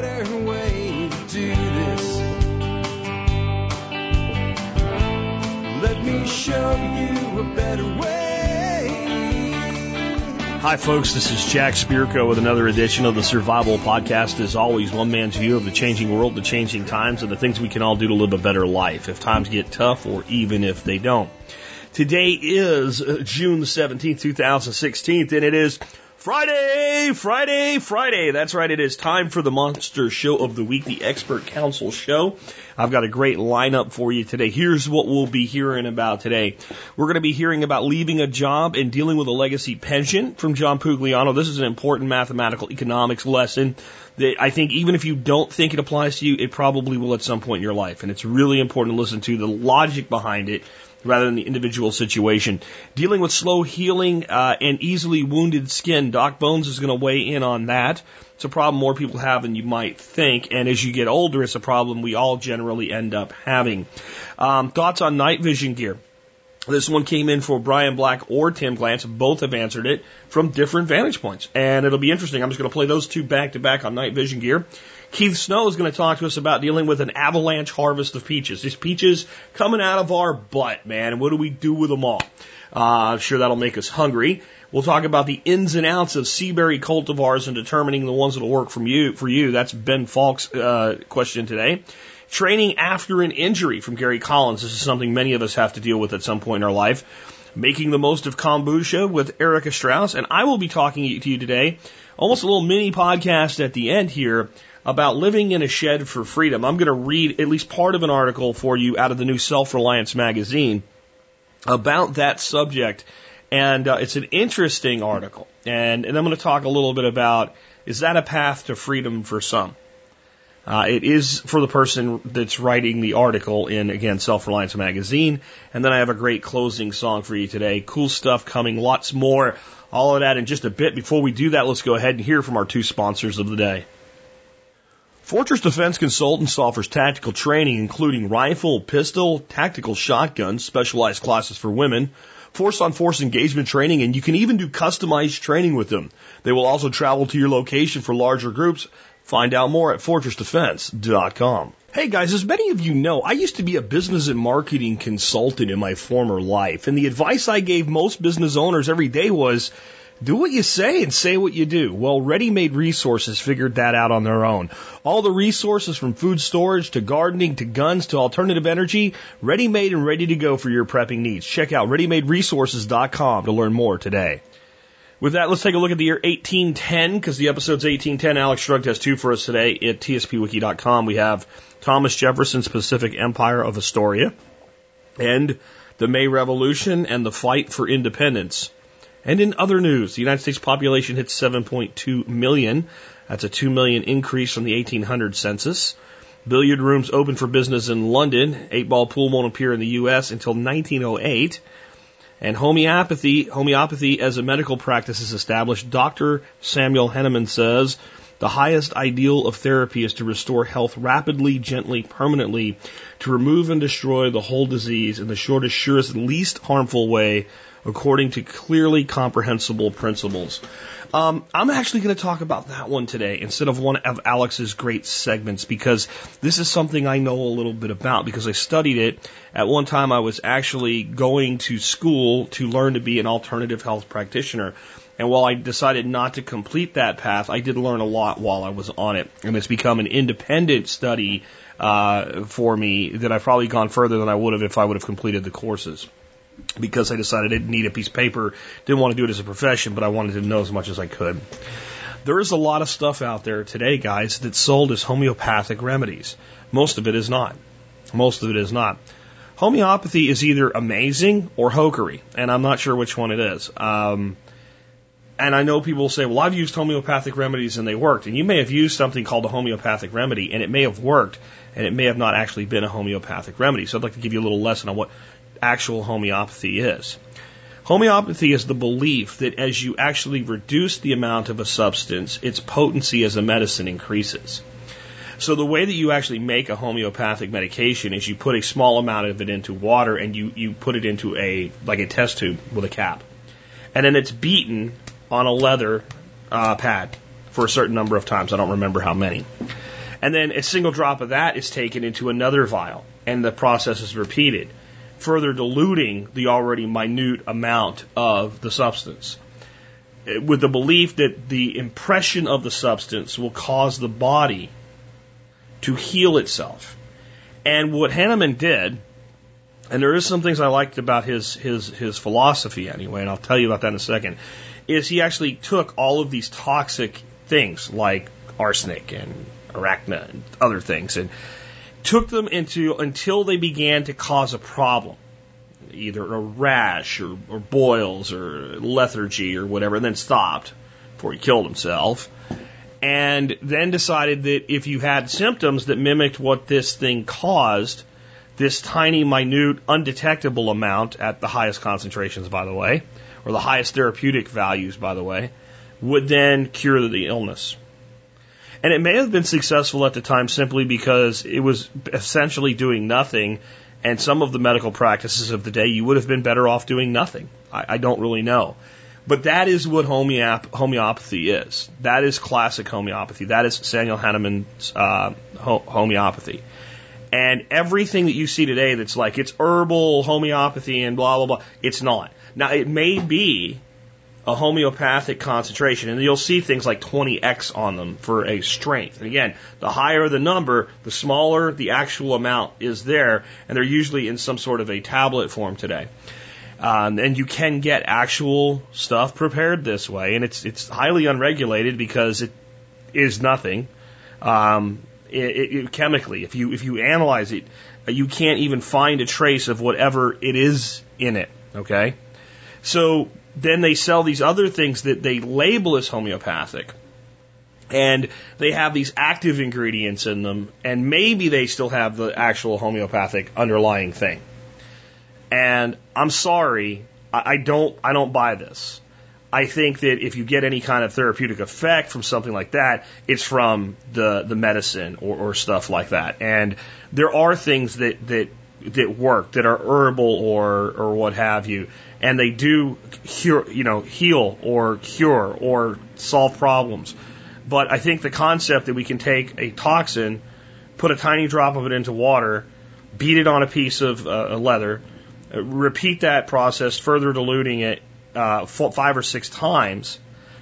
better way to do this. Let me show you a better way. Hi, folks. This is Jack Spirko with another edition of the Survival Podcast. As always, one man's view of the changing world, the changing times, and the things we can all do to live a better life if times get tough or even if they don't. Today is June the 17th, 2016, and it is Friday, Friday, Friday. That's right. It is time for the monster show of the week, the expert council show. I've got a great lineup for you today. Here's what we'll be hearing about today. We're going to be hearing about leaving a job and dealing with a legacy pension from John Pugliano. This is an important mathematical economics lesson that I think even if you don't think it applies to you, it probably will at some point in your life. And it's really important to listen to the logic behind it rather than the individual situation. Dealing with slow healing uh, and easily wounded skin, Doc Bones is going to weigh in on that. It's a problem more people have than you might think, and as you get older, it's a problem we all generally end up having. Um, thoughts on night vision gear? This one came in for Brian Black or Tim Glantz. Both have answered it from different vantage points. And it'll be interesting. I'm just going to play those two back to back on night vision gear. Keith Snow is going to talk to us about dealing with an avalanche harvest of peaches. These peaches coming out of our butt, man. What do we do with them all? Uh, I'm sure that'll make us hungry. We'll talk about the ins and outs of seaberry cultivars and determining the ones that'll work from you, for you. That's Ben Falk's uh, question today. Training after an injury from Gary Collins. This is something many of us have to deal with at some point in our life. Making the most of kombucha with Erica Strauss. And I will be talking to you today, almost a little mini podcast at the end here about living in a shed for freedom. I'm going to read at least part of an article for you out of the new Self Reliance magazine about that subject. And uh, it's an interesting article. And, and I'm going to talk a little bit about is that a path to freedom for some? Uh, it is for the person that's writing the article in, again, Self Reliance Magazine. And then I have a great closing song for you today. Cool stuff coming, lots more, all of that in just a bit. Before we do that, let's go ahead and hear from our two sponsors of the day. Fortress Defense Consultants offers tactical training including rifle, pistol, tactical shotguns, specialized classes for women, force on force engagement training, and you can even do customized training with them. They will also travel to your location for larger groups. Find out more at fortressdefense.com. Hey guys, as many of you know, I used to be a business and marketing consultant in my former life, and the advice I gave most business owners every day was, do what you say and say what you do. Well, Ready Made Resources figured that out on their own. All the resources from food storage to gardening to guns to alternative energy, ready made and ready to go for your prepping needs. Check out readymaderesources.com to learn more today. With that, let's take a look at the year 1810 because the episode's 1810. Alex Shrugged has two for us today at tspwiki.com. We have Thomas Jefferson's Pacific Empire of Astoria and the May Revolution and the fight for independence. And in other news, the United States population hits 7.2 million. That's a 2 million increase from the 1800 census. Billiard rooms open for business in London. Eight ball pool won't appear in the U.S. until 1908. And homeopathy, homeopathy as a medical practice is established. Dr. Samuel Hahnemann says the highest ideal of therapy is to restore health rapidly, gently, permanently, to remove and destroy the whole disease in the shortest, surest, least harmful way according to clearly comprehensible principles. Um, I'm actually going to talk about that one today instead of one of Alex's great segments because this is something I know a little bit about because I studied it. At one time, I was actually going to school to learn to be an alternative health practitioner. And while I decided not to complete that path, I did learn a lot while I was on it. And it's become an independent study uh, for me that I've probably gone further than I would have if I would have completed the courses because I decided I didn't need a piece of paper, didn't want to do it as a profession, but I wanted to know as much as I could. There is a lot of stuff out there today, guys, that's sold as homeopathic remedies. Most of it is not. Most of it is not. Homeopathy is either amazing or hokery, and I'm not sure which one it is. Um, and I know people will say, well, I've used homeopathic remedies and they worked. And you may have used something called a homeopathic remedy and it may have worked and it may have not actually been a homeopathic remedy. So I'd like to give you a little lesson on what actual homeopathy is. Homeopathy is the belief that as you actually reduce the amount of a substance, its potency as a medicine increases. So the way that you actually make a homeopathic medication is you put a small amount of it into water and you, you put it into a like a test tube with a cap. And then it's beaten on a leather uh, pad. for a certain number of times. I don't remember how many. And then a single drop of that is taken into another vial, and the process is repeated, further diluting the already minute amount of the substance. Eh, with the belief that the impression of the substance will cause the body to heal itself. And what Hahnemann did, and there is some things I liked about his his his philosophy anyway, and I'll tell you about that in a second, is he actually took all of these toxic things like arsenic and arachna and other things, and took them into until they began to cause a problem, either a rash or, or boils or lethargy or whatever, and then stopped before he killed himself. And then decided that if you had symptoms that mimicked what this thing caused, this tiny, minute, undetectable amount at the highest concentrations, by the way, or the highest therapeutic values, by the way, would then cure the illness. And it may have been successful at the time simply because it was essentially doing nothing. And some of the medical practices of the day, you would have been better off doing nothing. I, I don't really know. But that is what homeop- homeopathy is. That is classic homeopathy. That is Samuel Hahnemann's uh, ho- homeopathy. And everything that you see today that's like it's herbal homeopathy and blah, blah, blah, it's not. Now, it may be a homeopathic concentration, and you'll see things like 20x on them for a strength. And again, the higher the number, the smaller the actual amount is there, and they're usually in some sort of a tablet form today. Um, and you can get actual stuff prepared this way, and it's it's highly unregulated because it is nothing. Um, it, it, chemically, if you if you analyze it, you can't even find a trace of whatever it is in it. Okay, so then they sell these other things that they label as homeopathic. And they have these active ingredients in them, and maybe they still have the actual homeopathic underlying thing. And I'm sorry, I, don't, I don't buy this. I think that if you get any kind of therapeutic effect from something like that, it's from the the medicine or, or stuff like that. And there are things that that that work that are herbal or or what have you, and they do cure, you know, heal or cure or solve problems. But I think the concept that we can take a toxin, put a tiny drop of it into water, beat it on a piece of uh, leather, repeat that process, further diluting it uh, five or six times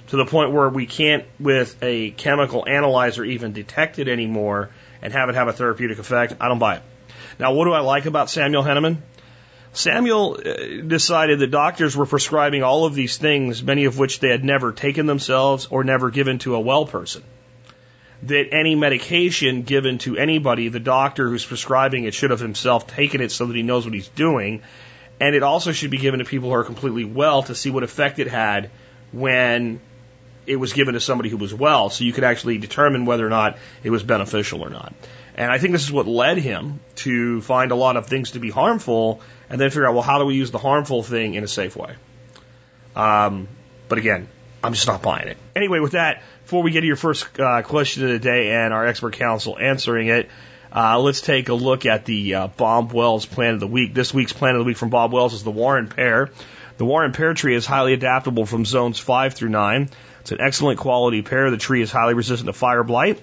to the point where we can't, with a chemical analyzer, even detect it anymore and have it have a therapeutic effect. I don't buy it. Now, what do I like about Samuel Hahnemann? Samuel uh, decided that doctors were prescribing all of these things, many of which they had never taken themselves or never given to a well person. That any medication given to anybody, the doctor who's prescribing it should have himself taken it so that he knows what he's doing. And it also should be given to people who are completely well to see what effect it had when it was given to somebody who was well, so you could actually determine whether or not it was beneficial or not. And I think this is what led him to find a lot of things to be harmful and then figure out, well, how do we use the harmful thing in a safe way? Um, but again, I'm just not buying it. Anyway, with that, before we get to your first uh, question of the day and our expert counsel answering it, uh, let's take a look at the uh, Bob Wells plan of the Week. This week's plan of the Week from Bob Wells is the Warren Pear. The Warren Pear tree is highly adaptable from zones 5 through 9. It's an excellent quality pear. The tree is highly resistant to fire blight.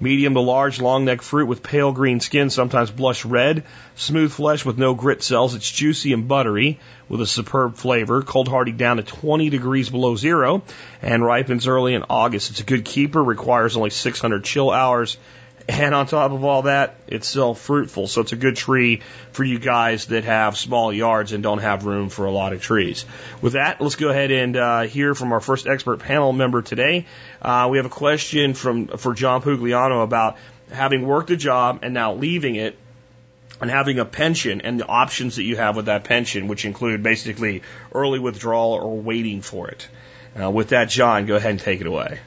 Medium to large, long neck fruit with pale green skin, sometimes blush red. Smooth flesh with no grit cells. It's juicy and buttery with a superb flavor. Cold hardy down to 20 degrees below zero and ripens early in August. It's a good keeper, requires only 600 chill hours and on top of all that, it's still fruitful. So it's a good tree for you guys that have small yards and don't have room for a lot of trees. With that, let's go ahead and uh, hear from our first expert panel member today. Uh, we have a question from for John Pugliano about having worked a job and now leaving it and having a pension and the options that you have with that pension, which include basically early withdrawal or waiting for it. Uh, with that, John, go ahead and take it away.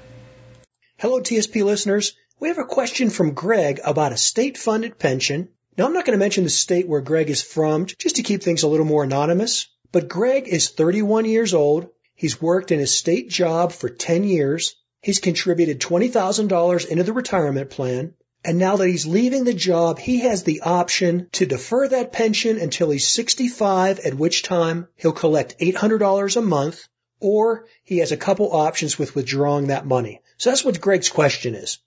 Hello, TSP listeners. We have a question from Greg about a state funded pension. Now, I'm not going to mention the state where Greg is from just to keep things a little more anonymous, but Greg is 31 years old. He's worked in his state job for 10 years. He's contributed $20,000 into the retirement plan. And now that he's leaving the job, he has the option to defer that pension until he's 65, at which time he'll collect $800 a month or he has a couple options with withdrawing that money. So that's what Greg's question is.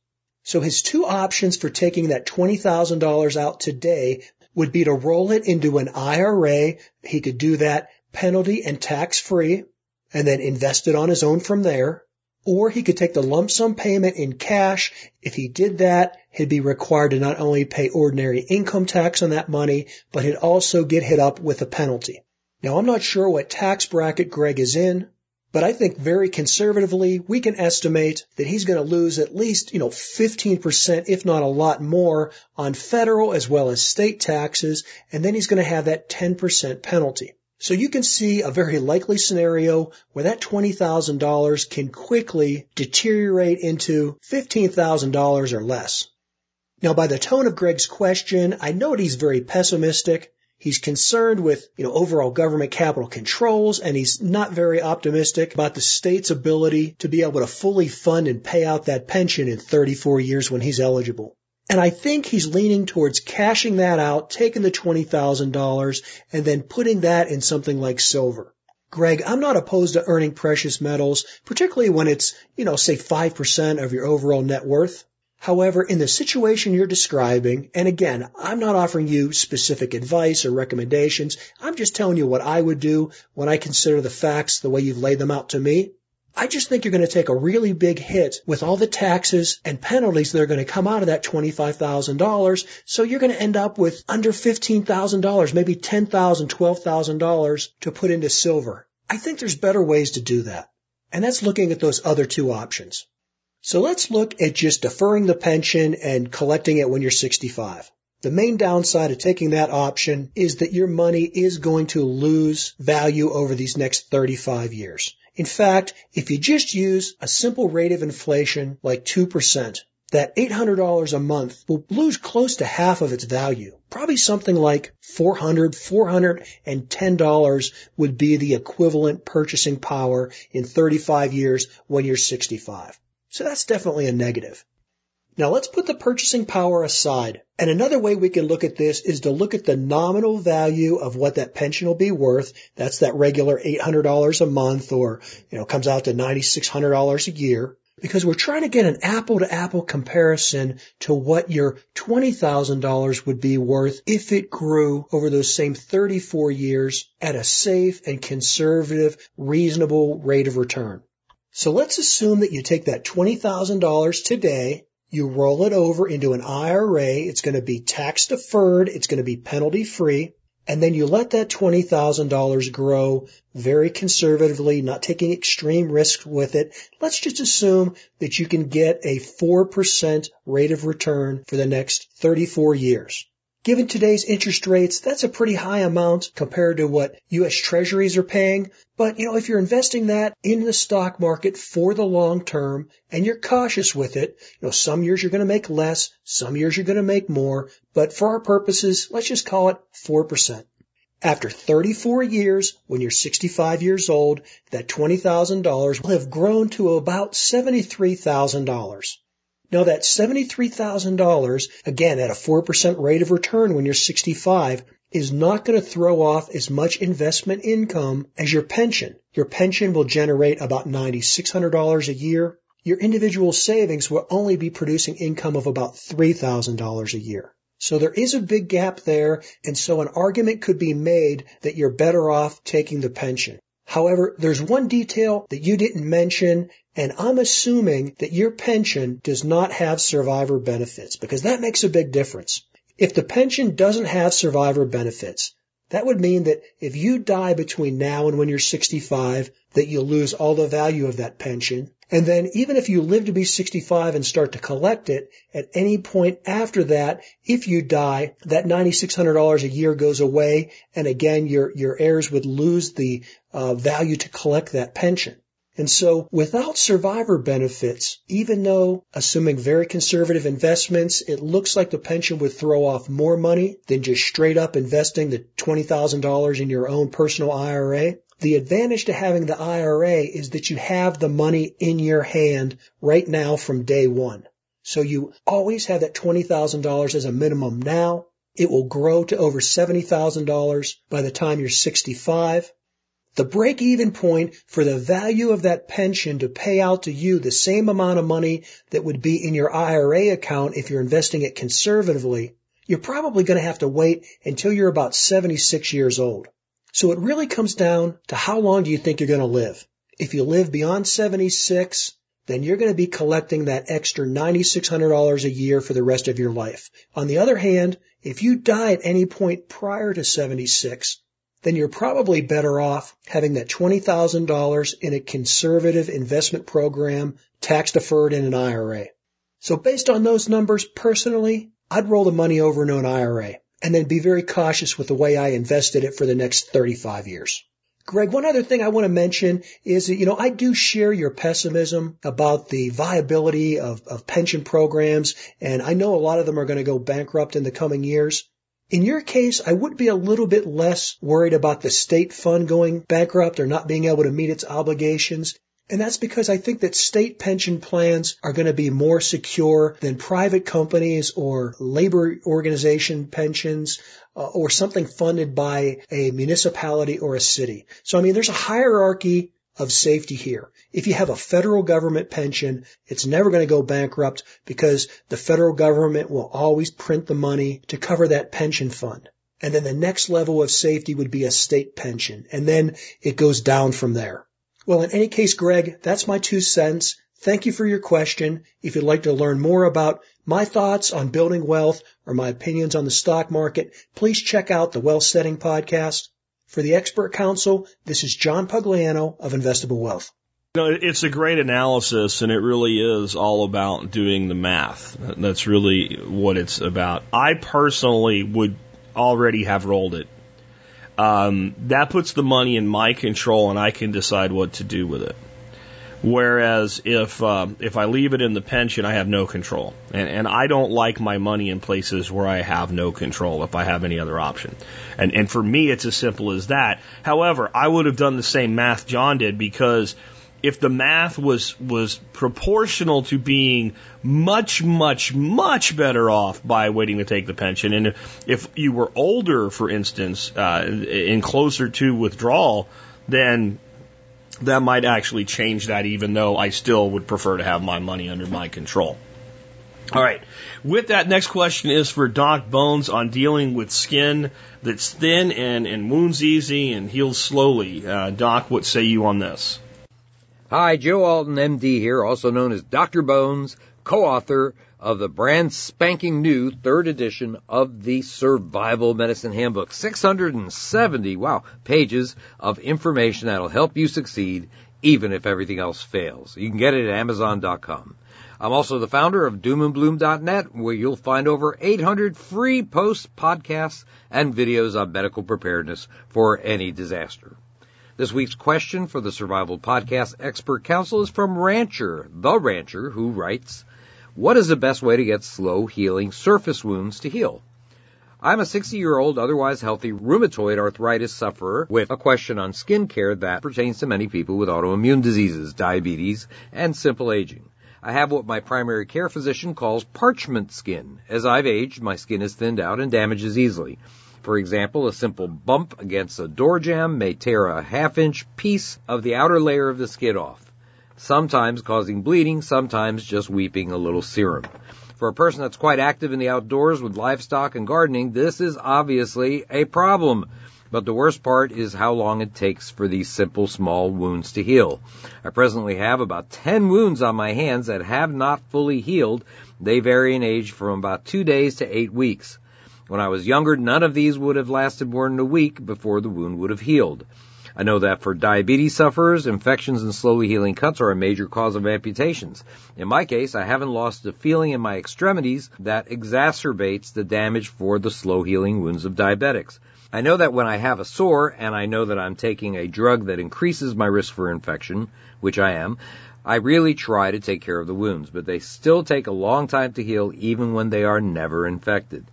So his two options for taking that $20,000 out today would be to roll it into an IRA. He could do that penalty and tax free and then invest it on his own from there. Or he could take the lump sum payment in cash. If he did that, he'd be required to not only pay ordinary income tax on that money, but he'd also get hit up with a penalty. Now I'm not sure what tax bracket Greg is in, but I think very conservatively, we can estimate that he's going to lose at least, you know, 15%, if not a lot more on federal as well as state taxes. And then he's going to have that 10% penalty. So you can see a very likely scenario where that $20,000 can quickly deteriorate into $15,000 or less. Now by the tone of Greg's question, I note he's very pessimistic. He's concerned with, you know, overall government capital controls and he's not very optimistic about the state's ability to be able to fully fund and pay out that pension in 34 years when he's eligible. And I think he's leaning towards cashing that out, taking the $20,000 and then putting that in something like silver. Greg, I'm not opposed to earning precious metals, particularly when it's, you know, say 5% of your overall net worth. However, in the situation you're describing, and again, I'm not offering you specific advice or recommendations. I'm just telling you what I would do when I consider the facts the way you've laid them out to me. I just think you're going to take a really big hit with all the taxes and penalties that are going to come out of that $25,000. So you're going to end up with under $15,000, maybe $10,000, $12,000 to put into silver. I think there's better ways to do that. And that's looking at those other two options. So let's look at just deferring the pension and collecting it when you're 65. The main downside of taking that option is that your money is going to lose value over these next 35 years. In fact, if you just use a simple rate of inflation like 2%, that $800 a month will lose close to half of its value. Probably something like $400, $410 would be the equivalent purchasing power in 35 years when you're 65. So that's definitely a negative. Now let's put the purchasing power aside. And another way we can look at this is to look at the nominal value of what that pension will be worth. That's that regular $800 a month or, you know, comes out to $9,600 a year because we're trying to get an apple to apple comparison to what your $20,000 would be worth if it grew over those same 34 years at a safe and conservative, reasonable rate of return. So let's assume that you take that $20,000 today you roll it over into an IRA. It's going to be tax deferred. It's going to be penalty free. And then you let that $20,000 grow very conservatively, not taking extreme risks with it. Let's just assume that you can get a 4% rate of return for the next 34 years. Given today's interest rates, that's a pretty high amount compared to what U.S. treasuries are paying. But, you know, if you're investing that in the stock market for the long term and you're cautious with it, you know, some years you're going to make less, some years you're going to make more. But for our purposes, let's just call it 4%. After 34 years, when you're 65 years old, that $20,000 will have grown to about $73,000. Now that $73,000, again at a 4% rate of return when you're 65, is not going to throw off as much investment income as your pension. Your pension will generate about $9,600 a year. Your individual savings will only be producing income of about $3,000 a year. So there is a big gap there, and so an argument could be made that you're better off taking the pension. However, there's one detail that you didn't mention, and I'm assuming that your pension does not have survivor benefits because that makes a big difference. If the pension doesn't have survivor benefits, that would mean that if you die between now and when you're 65, that you'll lose all the value of that pension. And then even if you live to be 65 and start to collect it, at any point after that, if you die, that $9,600 a year goes away. And again, your, your heirs would lose the uh, value to collect that pension. And so without survivor benefits, even though assuming very conservative investments, it looks like the pension would throw off more money than just straight up investing the $20,000 in your own personal IRA. The advantage to having the IRA is that you have the money in your hand right now from day one. So you always have that $20,000 as a minimum now. It will grow to over $70,000 by the time you're 65. The break even point for the value of that pension to pay out to you the same amount of money that would be in your IRA account if you're investing it conservatively, you're probably going to have to wait until you're about 76 years old. So it really comes down to how long do you think you're going to live? If you live beyond 76, then you're going to be collecting that extra $9,600 a year for the rest of your life. On the other hand, if you die at any point prior to 76, then you're probably better off having that $20,000 in a conservative investment program, tax deferred in an IRA. So based on those numbers, personally, I'd roll the money over into an IRA and then be very cautious with the way I invested it for the next 35 years. Greg, one other thing I want to mention is that, you know, I do share your pessimism about the viability of, of pension programs, and I know a lot of them are going to go bankrupt in the coming years. In your case, I would be a little bit less worried about the state fund going bankrupt or not being able to meet its obligations. And that's because I think that state pension plans are going to be more secure than private companies or labor organization pensions uh, or something funded by a municipality or a city. So I mean, there's a hierarchy of safety here. If you have a federal government pension, it's never going to go bankrupt because the federal government will always print the money to cover that pension fund. And then the next level of safety would be a state pension. And then it goes down from there. Well, in any case, Greg, that's my two cents. Thank you for your question. If you'd like to learn more about my thoughts on building wealth or my opinions on the stock market, please check out the Wealth Setting podcast. For the expert council, this is John Pugliano of Investable Wealth. No, it's a great analysis, and it really is all about doing the math. That's really what it's about. I personally would already have rolled it um, that puts the money in my control and I can decide what to do with it. Whereas if um, if I leave it in the pension, I have no control, and and I don't like my money in places where I have no control. If I have any other option, and and for me, it's as simple as that. However, I would have done the same math John did because if the math was was proportional to being much much much better off by waiting to take the pension and if, if you were older for instance uh, and closer to withdrawal then that might actually change that even though I still would prefer to have my money under my control. All right. With that, next question is for Doc Bones on dealing with skin that's thin and, and wounds easy and heals slowly. Uh, Doc, what say you on this? Hi, Joe Alton, MD here, also known as Dr. Bones, co-author of the brand spanking new third edition of the Survival Medicine Handbook. 670, wow, pages of information that'll help you succeed even if everything else fails. You can get it at Amazon.com. I'm also the founder of doomandbloom.net, where you'll find over 800 free posts, podcasts, and videos on medical preparedness for any disaster. This week's question for the Survival Podcast Expert Council is from Rancher, the Rancher, who writes, What is the best way to get slow healing surface wounds to heal? I'm a 60 year old, otherwise healthy rheumatoid arthritis sufferer with a question on skin care that pertains to many people with autoimmune diseases, diabetes, and simple aging. I have what my primary care physician calls parchment skin. As I've aged, my skin is thinned out and damages easily. For example, a simple bump against a door jamb may tear a half inch piece of the outer layer of the skin off, sometimes causing bleeding, sometimes just weeping a little serum. For a person that's quite active in the outdoors with livestock and gardening, this is obviously a problem. But the worst part is how long it takes for these simple small wounds to heal. I presently have about 10 wounds on my hands that have not fully healed. They vary in age from about two days to eight weeks. When I was younger, none of these would have lasted more than a week before the wound would have healed. I know that for diabetes sufferers, infections and slowly healing cuts are a major cause of amputations. In my case, I haven't lost the feeling in my extremities that exacerbates the damage for the slow healing wounds of diabetics. I know that when I have a sore and I know that I'm taking a drug that increases my risk for infection, which I am, I really try to take care of the wounds, but they still take a long time to heal even when they are never infected.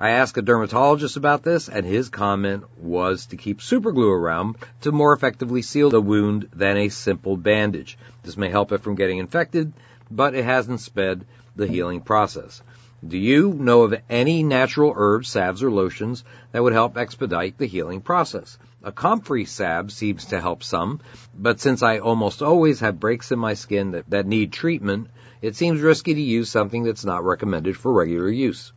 I asked a dermatologist about this, and his comment was to keep superglue around to more effectively seal the wound than a simple bandage. This may help it from getting infected, but it hasn't sped the healing process. Do you know of any natural herbs, salves, or lotions that would help expedite the healing process? A comfrey salve seems to help some, but since I almost always have breaks in my skin that, that need treatment, it seems risky to use something that's not recommended for regular use.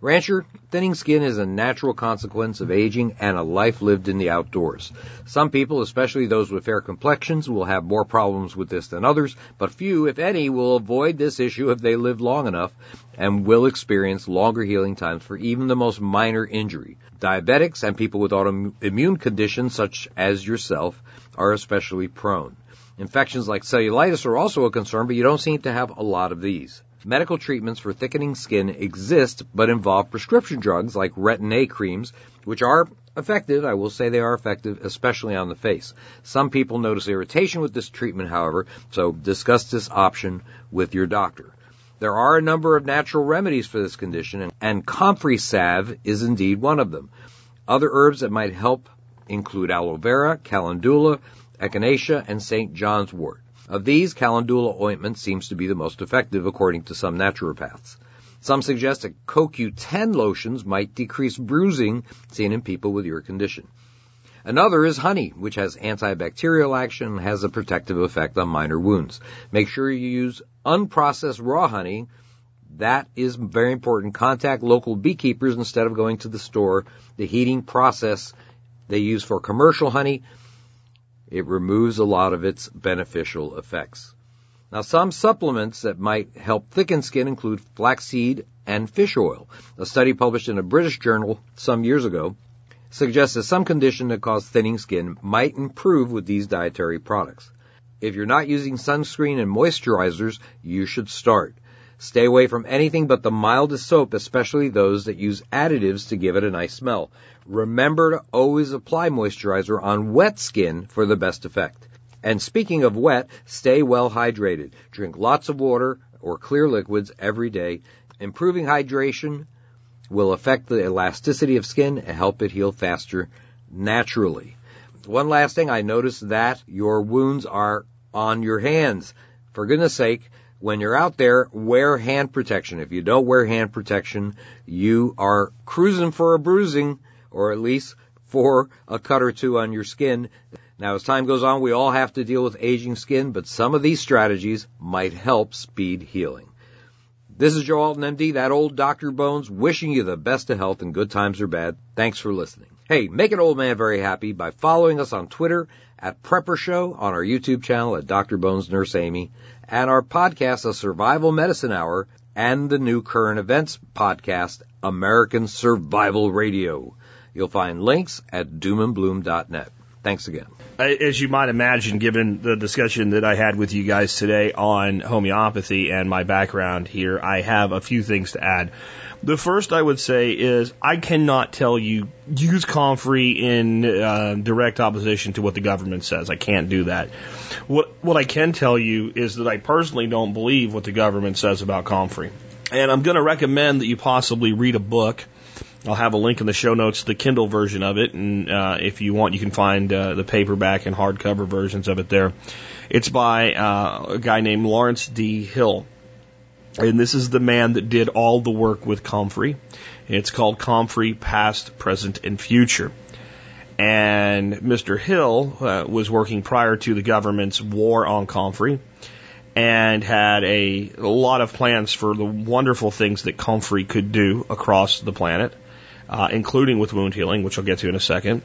Rancher, thinning skin is a natural consequence of aging and a life lived in the outdoors. Some people, especially those with fair complexions, will have more problems with this than others, but few, if any, will avoid this issue if they live long enough and will experience longer healing times for even the most minor injury. Diabetics and people with autoimmune conditions such as yourself are especially prone. Infections like cellulitis are also a concern, but you don't seem to have a lot of these. Medical treatments for thickening skin exist, but involve prescription drugs like retin-A creams, which are effective. I will say they are effective, especially on the face. Some people notice irritation with this treatment, however, so discuss this option with your doctor. There are a number of natural remedies for this condition, and comfrey salve is indeed one of them. Other herbs that might help include aloe vera, calendula, echinacea, and St. John's wort. Of these, calendula ointment seems to be the most effective according to some naturopaths. Some suggest that CoQ10 lotions might decrease bruising seen in people with your condition. Another is honey, which has antibacterial action and has a protective effect on minor wounds. Make sure you use unprocessed raw honey. That is very important. Contact local beekeepers instead of going to the store. The heating process they use for commercial honey it removes a lot of its beneficial effects. Now, some supplements that might help thicken skin include flaxseed and fish oil. A study published in a British journal some years ago suggests that some condition that cause thinning skin might improve with these dietary products. If you're not using sunscreen and moisturizers, you should start. Stay away from anything but the mildest soap, especially those that use additives to give it a nice smell. Remember to always apply moisturizer on wet skin for the best effect. And speaking of wet, stay well hydrated. Drink lots of water or clear liquids every day. Improving hydration will affect the elasticity of skin and help it heal faster naturally. One last thing, I noticed that your wounds are on your hands. For goodness sake, when you're out there, wear hand protection. If you don't wear hand protection, you are cruising for a bruising or at least for a cut or two on your skin. Now, as time goes on, we all have to deal with aging skin, but some of these strategies might help speed healing. This is Joe Alton, MD, that old Dr. Bones, wishing you the best of health in good times or bad. Thanks for listening. Hey, make an old man very happy by following us on Twitter at Prepper Show, on our YouTube channel at Dr. Bones Nurse Amy, and our podcast, A Survival Medicine Hour, and the new current events podcast, American Survival Radio. You'll find links at doomandbloom.net. Thanks again. As you might imagine, given the discussion that I had with you guys today on homeopathy and my background here, I have a few things to add. The first I would say is I cannot tell you use comfrey in uh, direct opposition to what the government says. I can't do that. What what I can tell you is that I personally don't believe what the government says about comfrey, and I'm going to recommend that you possibly read a book I'll have a link in the show notes to the Kindle version of it, and uh, if you want, you can find uh, the paperback and hardcover versions of it there. It's by uh, a guy named Lawrence D. Hill, and this is the man that did all the work with Comfrey. It's called Comfrey Past, Present, and Future. And Mr. Hill uh, was working prior to the government's war on Comfrey and had a, a lot of plans for the wonderful things that Comfrey could do across the planet uh, including with wound healing, which I'll get to in a second.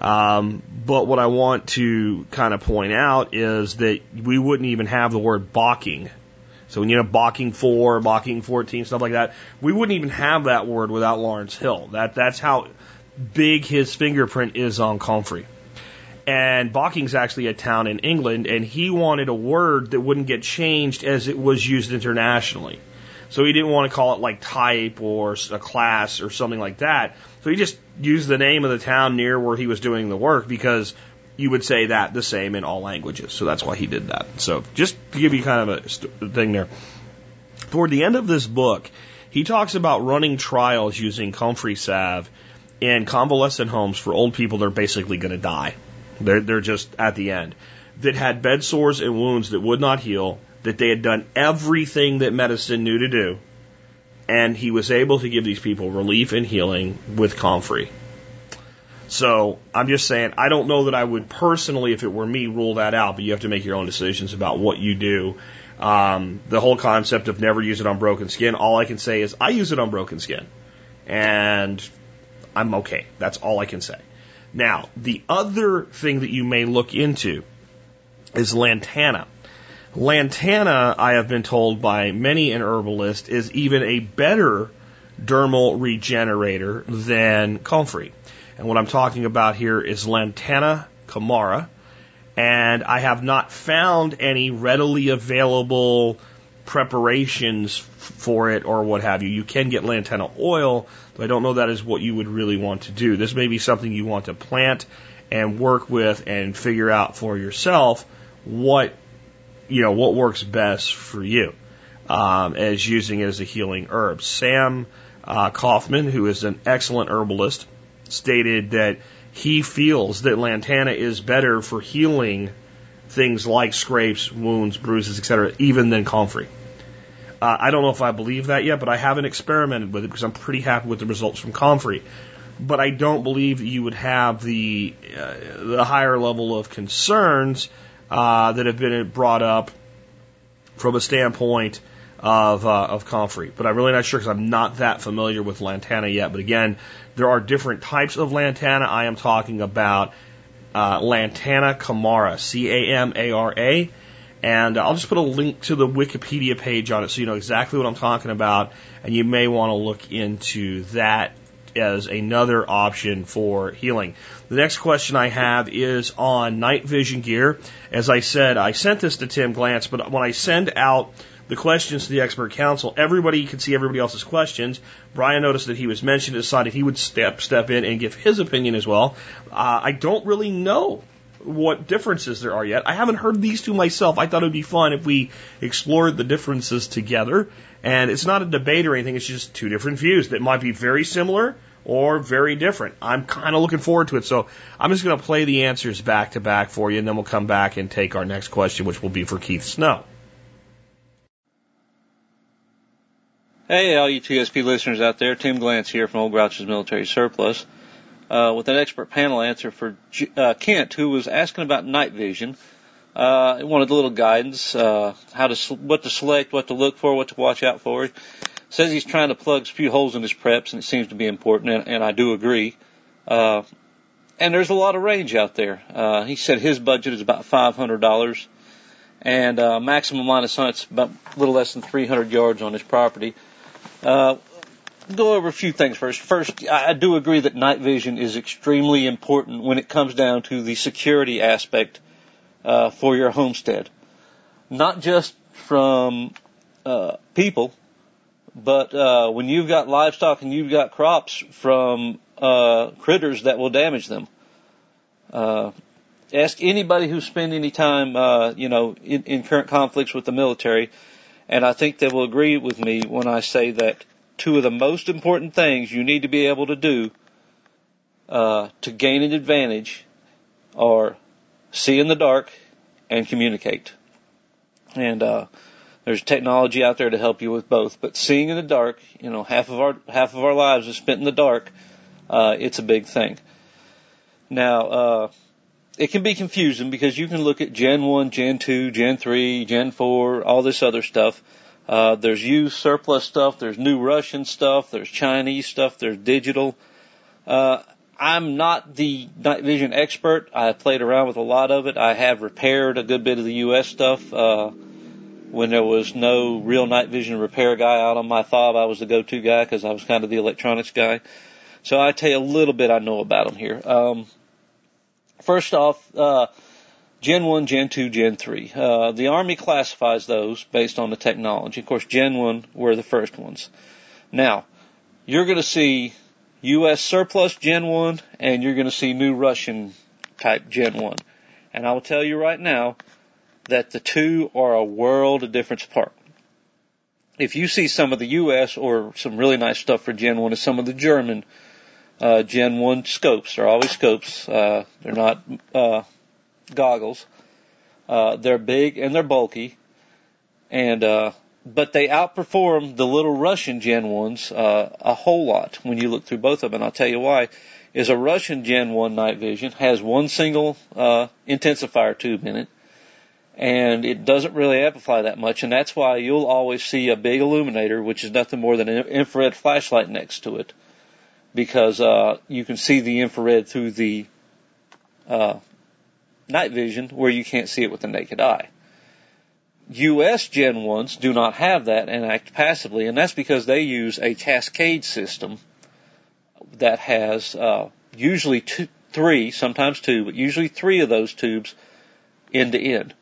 Um, but what I want to kind of point out is that we wouldn't even have the word Bocking. So when you have Bocking four, Bocking fourteen, stuff like that, we wouldn't even have that word without Lawrence Hill. That that's how big his fingerprint is on Comfrey. And Bocking's actually a town in England, and he wanted a word that wouldn't get changed as it was used internationally. So he didn't want to call it like type or a class or something like that. So he just used the name of the town near where he was doing the work because you would say that the same in all languages. So that's why he did that. So just to give you kind of a thing there. Toward the end of this book, he talks about running trials using comfrey salve in convalescent homes for old people that are basically going to die. They're, they're just at the end. That had bed sores and wounds that would not heal, that they had done everything that medicine knew to do, and he was able to give these people relief and healing with comfrey. So I'm just saying, I don't know that I would personally, if it were me, rule that out, but you have to make your own decisions about what you do. Um, the whole concept of never use it on broken skin, all I can say is I use it on broken skin. And I'm okay. That's all I can say. Now, the other thing that you may look into is lantana. Lantana, I have been told by many an herbalist, is even a better dermal regenerator than comfrey. And what I'm talking about here is Lantana camara. And I have not found any readily available preparations for it or what have you. You can get lantana oil, but I don't know that is what you would really want to do. This may be something you want to plant and work with and figure out for yourself what you know what works best for you um, as using it as a healing herb. Sam uh, Coffman, who is an excellent herbalist, stated that he feels that lantana is better for healing things like scrapes, wounds, bruises, etc., even than comfrey. Uh, I don't know if I believe that yet, but I haven't experimented with it because I'm pretty happy with the results from comfrey. But I don't believe you would have the uh, the higher level of concerns uh, that have been brought up from a standpoint of uh, of comfrey. But I'm really not sure because I'm not that familiar with lantana yet. But again, there are different types of lantana. I am talking about uh, lantana camara, C A M A R A. And I'll just put a link to the Wikipedia page on it so you know exactly what I'm talking about. And you may want to look into that as another option for healing. The next question I have is on night vision gear. As I said, I sent this to Tim Glantz, but when I send out the questions to the expert council, everybody could see everybody else's questions. Brian noticed that he was mentioned, and decided he would step step in and give his opinion as well. Uh, I don't really know what differences there are yet. I haven't heard these two myself. I thought it would be fun if we explored the differences together. And it's not a debate or anything, it's just two different views that might be very similar or very different. I'm kind of looking forward to it. So I'm just going to play the answers back to back for you, and then we'll come back and take our next question, which will be for Keith Snow. Hey, all you TSP listeners out there, Tim Glantz here from Old Grouch's Military Surplus, uh, with an expert panel answer for uh, Kent, who was asking about night vision. Uh, wanted a little guidance, uh, how to, what to select, what to look for, what to watch out for. Says he's trying to plug a few holes in his preps, and it seems to be important, and, and I do agree. Uh, and there's a lot of range out there. Uh, he said his budget is about $500, and uh, maximum line of sight's about a little less than 300 yards on his property. Uh, go over a few things first. First, I do agree that night vision is extremely important when it comes down to the security aspect uh, for your homestead. Not just from uh, people, but uh, when you've got livestock and you've got crops from uh, critters that will damage them. Uh, ask anybody who's spent any time, uh, you know, in, in current conflicts with the military and I think they will agree with me when I say that two of the most important things you need to be able to do uh, to gain an advantage are see in the dark and communicate. And uh, there's technology out there to help you with both. But seeing in the dark, you know, half of our half of our lives is spent in the dark. Uh, it's a big thing. Now, uh, it can be confusing because you can look at Gen 1, Gen 2, Gen 3, Gen 4, all this other stuff. Uh, there's used surplus stuff, there's new Russian stuff, there's Chinese stuff, there's digital. Uh, I'm not the night vision expert. I played around with a lot of it. I have repaired a good bit of the US stuff, uh, when there was no real night vision repair guy out on my fob. I was the go-to guy because I was kind of the electronics guy. So I tell you a little bit I know about them here. Um, First off, uh, Gen 1, Gen 2, Gen 3. Uh, the Army classifies those based on the technology. Of course, Gen 1 were the first ones. Now, you're going to see U.S. surplus Gen 1 and you're going to see new Russian type Gen 1. And I will tell you right now that the two are a world of difference apart. If you see some of the U.S. or some really nice stuff for Gen 1 is some of the German uh, Gen 1 scopes. They're always scopes. Uh, they're not uh, goggles. Uh, they're big and they're bulky. And uh, but they outperform the little Russian Gen 1s uh, a whole lot when you look through both of them. And I'll tell you why. Is a Russian Gen 1 night vision has one single uh, intensifier tube in it, and it doesn't really amplify that much, and that's why you'll always see a big illuminator, which is nothing more than an infrared flashlight next to it, because uh, you can see the infrared through the uh, night vision where you can't see it with the naked eye. US Gen 1s do not have that and act passively, and that's because they use a cascade system that has uh, usually two, three, sometimes two, but usually three of those tubes end to end.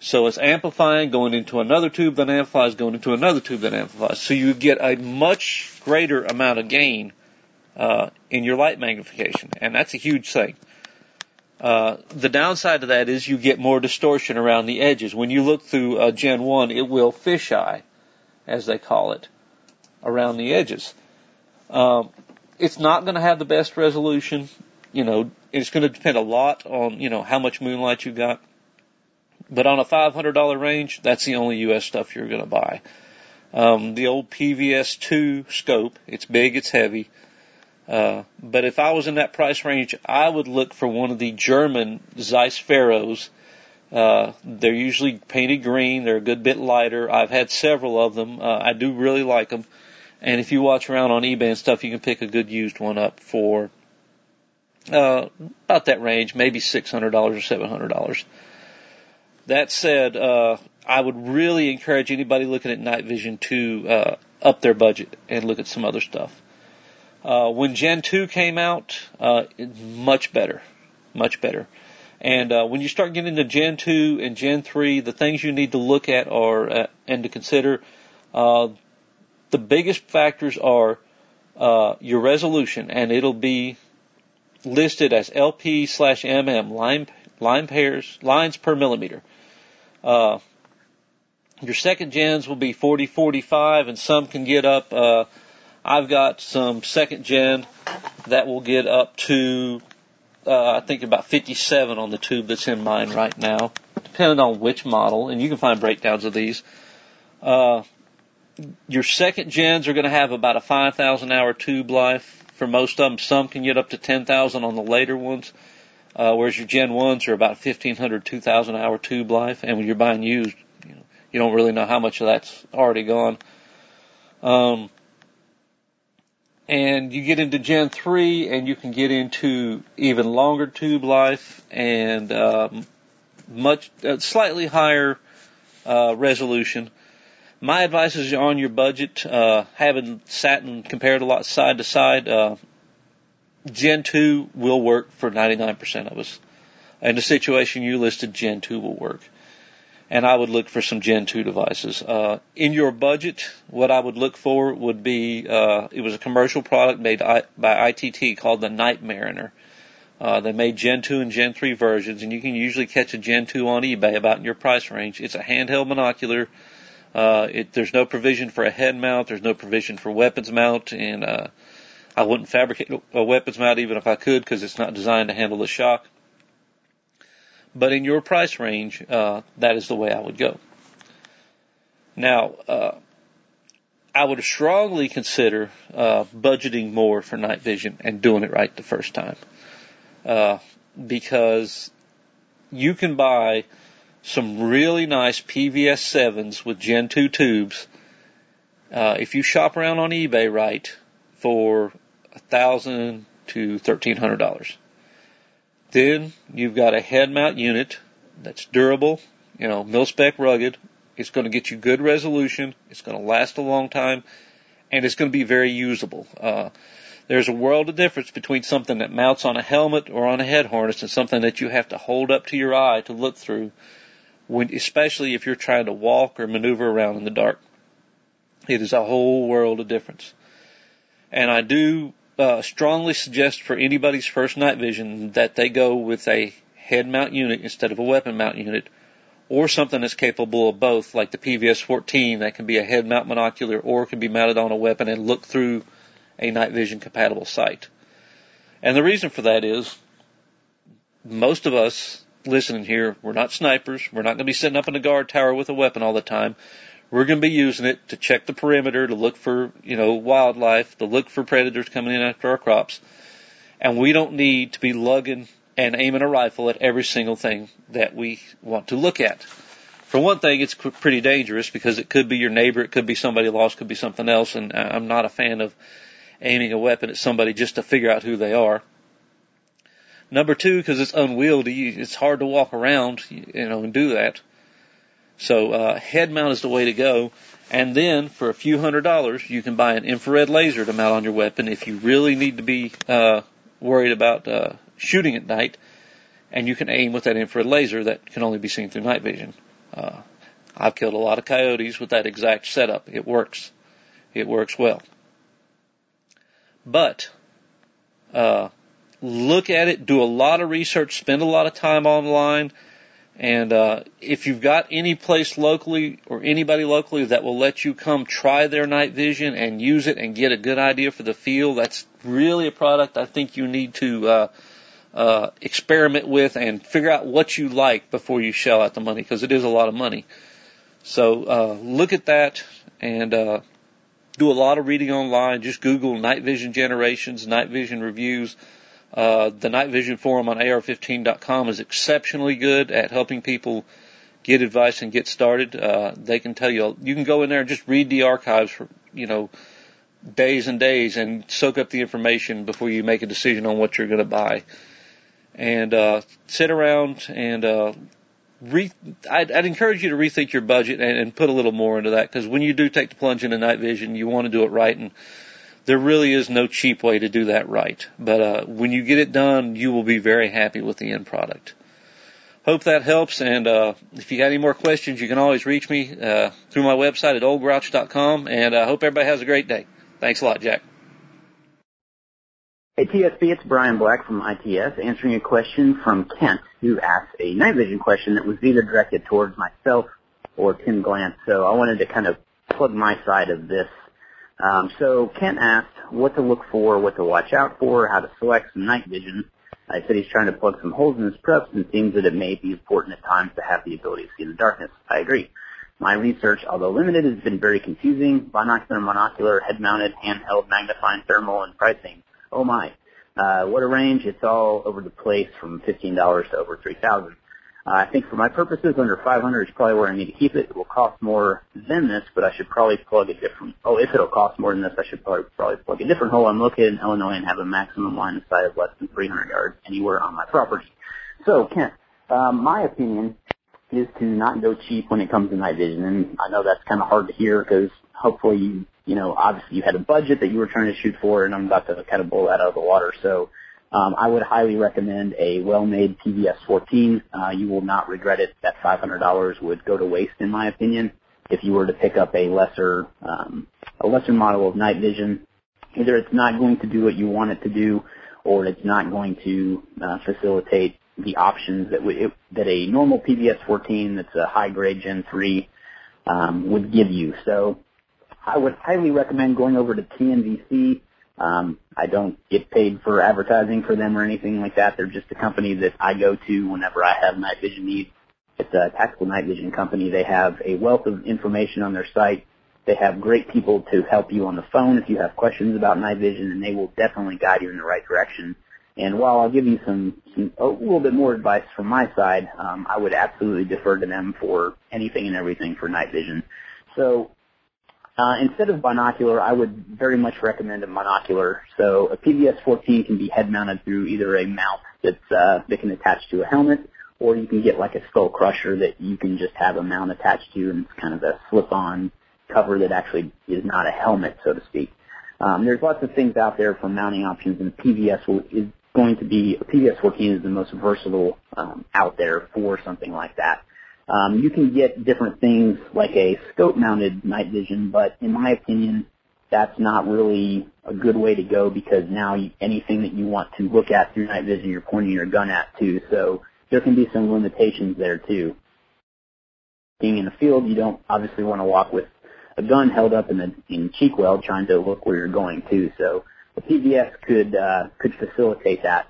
So it's amplifying going into another tube that amplifies going into another tube that amplifies. So you get a much greater amount of gain uh, in your light magnification, and that's a huge thing. Uh, the downside to that is you get more distortion around the edges. When you look through uh, Gen 1, it will fisheye, as they call it, around the edges. Um, it's not going to have the best resolution. You know, it's going to depend a lot on, you know, how much moonlight you've got. But on a $500 range, that's the only US stuff you're going to buy. Um, the old PVS2 scope, it's big, it's heavy. Uh, but if I was in that price range, I would look for one of the German Zeiss Pharos. Uh, they're usually painted green. They're a good bit lighter. I've had several of them. Uh, I do really like them. And if you watch around on eBay and stuff, you can pick a good used one up for uh, about that range, maybe six hundred dollars or seven hundred dollars. That said, uh, I would really encourage anybody looking at night vision to uh, up their budget and look at some other stuff. Uh, when Gen 2 came out, uh, much better, much better. And uh, when you start getting into Gen 2 and Gen 3, the things you need to look at are uh, and to consider. Uh, the biggest factors are uh, your resolution, and it'll be listed as LP slash MM line line pairs lines per millimeter. Your second gens will be 40, 45, and some can get up. I've got some second gen that will get up to, uh, I think about 57 on the tube that's in mine right now, depending on which model, and you can find breakdowns of these. Uh, your second gens are going to have about a 5,000 hour tube life for most of them. Some can get up to 10,000 on the later ones. Uh, whereas your Gen 1s are about 1500, 2000 hour tube life. And when you're buying used, you, know, you don't really know how much of that's already gone. Um, and you get into Gen 3 and you can get into even longer tube life and, um, much, uh, slightly higher, uh, resolution. My advice is on your budget, uh, having sat and compared a lot side to side, uh, Gen 2 will work for 99% of us. In the situation you listed, Gen 2 will work. And I would look for some Gen 2 devices. Uh, in your budget, what I would look for would be, uh, it was a commercial product made by ITT called the Night Mariner. Uh, they made Gen 2 and Gen 3 versions, and you can usually catch a Gen 2 on eBay about in your price range. It's a handheld monocular. Uh, it, there's no provision for a head mount. There's no provision for weapons mount, and uh, I wouldn't fabricate a weapons mount even if I could because it's not designed to handle the shock. But in your price range, uh, that is the way I would go. Now, uh, I would strongly consider uh, budgeting more for night vision and doing it right the first time, uh, because you can buy some really nice PVS sevens with Gen 2 tubes. Uh, if you shop around on eBay right for a thousand to thirteen hundred dollars. Then you've got a head mount unit that's durable, you know, mil spec rugged. It's going to get you good resolution. It's going to last a long time, and it's going to be very usable. Uh, there's a world of difference between something that mounts on a helmet or on a head harness and something that you have to hold up to your eye to look through, when, especially if you're trying to walk or maneuver around in the dark. It is a whole world of difference. And I do uh, strongly suggest for anybody's first night vision that they go with a head mount unit instead of a weapon mount unit, or something that's capable of both, like the PVS-14 that can be a head mount monocular or can be mounted on a weapon and look through a night vision compatible sight. And the reason for that is most of us listening here, we're not snipers. We're not going to be sitting up in a guard tower with a weapon all the time. We're going to be using it to check the perimeter, to look for, you know, wildlife, to look for predators coming in after our crops. And we don't need to be lugging and aiming a rifle at every single thing that we want to look at. For one thing, it's pretty dangerous because it could be your neighbor, it could be somebody lost, could be something else, and I'm not a fan of aiming a weapon at somebody just to figure out who they are. Number two, because it's unwieldy, it's hard to walk around, you know, and do that. So uh, head mount is the way to go. And then for a few hundred dollars, you can buy an infrared laser to mount on your weapon if you really need to be uh, worried about uh, shooting at night. And you can aim with that infrared laser that can only be seen through night vision. Uh, I've killed a lot of coyotes with that exact setup. It works. It works well. But uh, look at it, do a lot of research, spend a lot of time online, and uh, if you've got any place locally or anybody locally that will let you come try their night vision and use it and get a good idea for the field, that's really a product I think you need to uh, uh, experiment with and figure out what you like before you shell out the money because it is a lot of money. So uh, look at that and uh, do a lot of reading online. Just Google night vision generations, night vision reviews. Uh, the night vision forum on AR15.com is exceptionally good at helping people get advice and get started. Uh, they can tell you, you can go in there and just read the archives for, you know, days and days and soak up the information before you make a decision on what you're going to buy and uh, sit around and uh, re- I'd, I'd encourage you to rethink your budget and, and put a little more into that because when you do take the plunge into night vision, you want to do it right and there really is no cheap way to do that right. But uh, when you get it done, you will be very happy with the end product. Hope that helps. And uh, if you got any more questions, you can always reach me uh, through my website at oldgrouch.com. And I uh, hope everybody has a great day. Thanks a lot, Jack. Hey TSP, it's Bryan Black from ITS answering a question from Kent who asked a night vision question that was either directed towards myself or Tim Glantz. So I wanted to kind of plug my side of this. Um, so Kent asked what to look for, what to watch out for, how to select some night vision. I said he's trying to plug some holes in his preps and seems that it may be important at times to have the ability to see in the darkness. I agree. My research, although limited, has been very confusing. Binocular, monocular, head-mounted, handheld, magnifying, thermal, and pricing oh my, uh, what a range. It's all over the place from $15 to over 3000 uh, I think for my purposes, under 500 is probably where I need to keep it. It will cost more than this, but I should probably plug a different. Oh, if it'll cost more than this, I should probably probably plug a different hole. I'm located in Illinois and have a maximum line of sight of less than 300 yards anywhere on my property. So, Kent, um, my opinion is to not go cheap when it comes to night vision, and I know that's kind of hard to hear because hopefully you you know, obviously you had a budget that you were trying to shoot for, and I'm about to kind of blow that out of the water. So um, I would highly recommend a well-made PVS 14. Uh, you will not regret it. That $500 would go to waste, in my opinion, if you were to pick up a lesser um, a lesser model of night vision. Either it's not going to do what you want it to do, or it's not going to uh, facilitate the options that it, that a normal PVS 14 that's a high grade Gen 3 um, would give you. So I would highly recommend going over to TNVC. Um, I don't get paid for advertising for them or anything like that. They're just a company that I go to whenever I have night vision needs. It's a tactical night vision company. They have a wealth of information on their site. They have great people to help you on the phone if you have questions about night vision, and they will definitely guide you in the right direction. And while I'll give you some, some a little bit more advice from my side, um, I would absolutely defer to them for anything and everything for night vision. So uh, instead of binocular, I would very much recommend a monocular. So a PVS 14 can be head mounted through either a mount that's uh, that can attach to a helmet, or you can get like a skull crusher that you can just have a mount attached to, and it's kind of a slip-on cover that actually is not a helmet, so to speak. Um, there's lots of things out there for mounting options, and PVS will, is going to be PVS 14 is the most versatile um, out there for something like that. Um, you can get different things like a scope-mounted night vision, but in my opinion, that's not really a good way to go because now you, anything that you want to look at through night vision, you're pointing your gun at too. So there can be some limitations there too. Being in the field, you don't obviously want to walk with a gun held up in the in cheek weld trying to look where you're going too. So the PVS could uh, could facilitate that.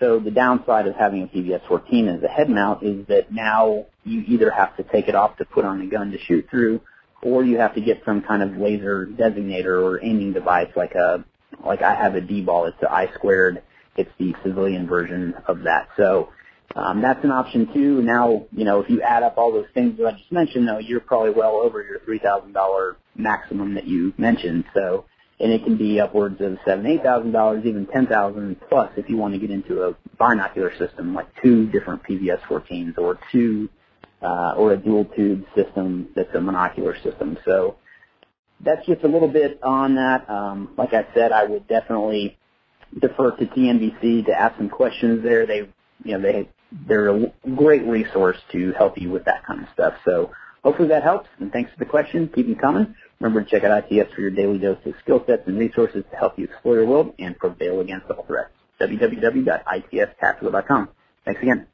So the downside of having a PVS-14 as a head mount is that now you either have to take it off to put on a gun to shoot through, or you have to get some kind of laser designator or aiming device like a like I have a DBAL. It's the I squared. It's the civilian version of that. So um, that's an option too. Now, you know, if you add up all those things that I just mentioned, though, you're probably well over your three thousand dollar maximum that you mentioned. So, and it can be upwards of seven, eight thousand dollars, even ten thousand plus if you want to get into a binocular system, like two different PVS 14s or two, uh, or a dual tube system that's a monocular system. So that's just a little bit on that. Um, like I said, I would definitely defer to TNVC to ask some questions there. They, you know, they they're a great resource to help you with that kind of stuff. So hopefully that helps. And thanks for the question. Keep them coming. Remember to check out ITS for your daily dose of skill sets and resources to help you explore your world and prevail against all threats. www.itstactical.com. Thanks again.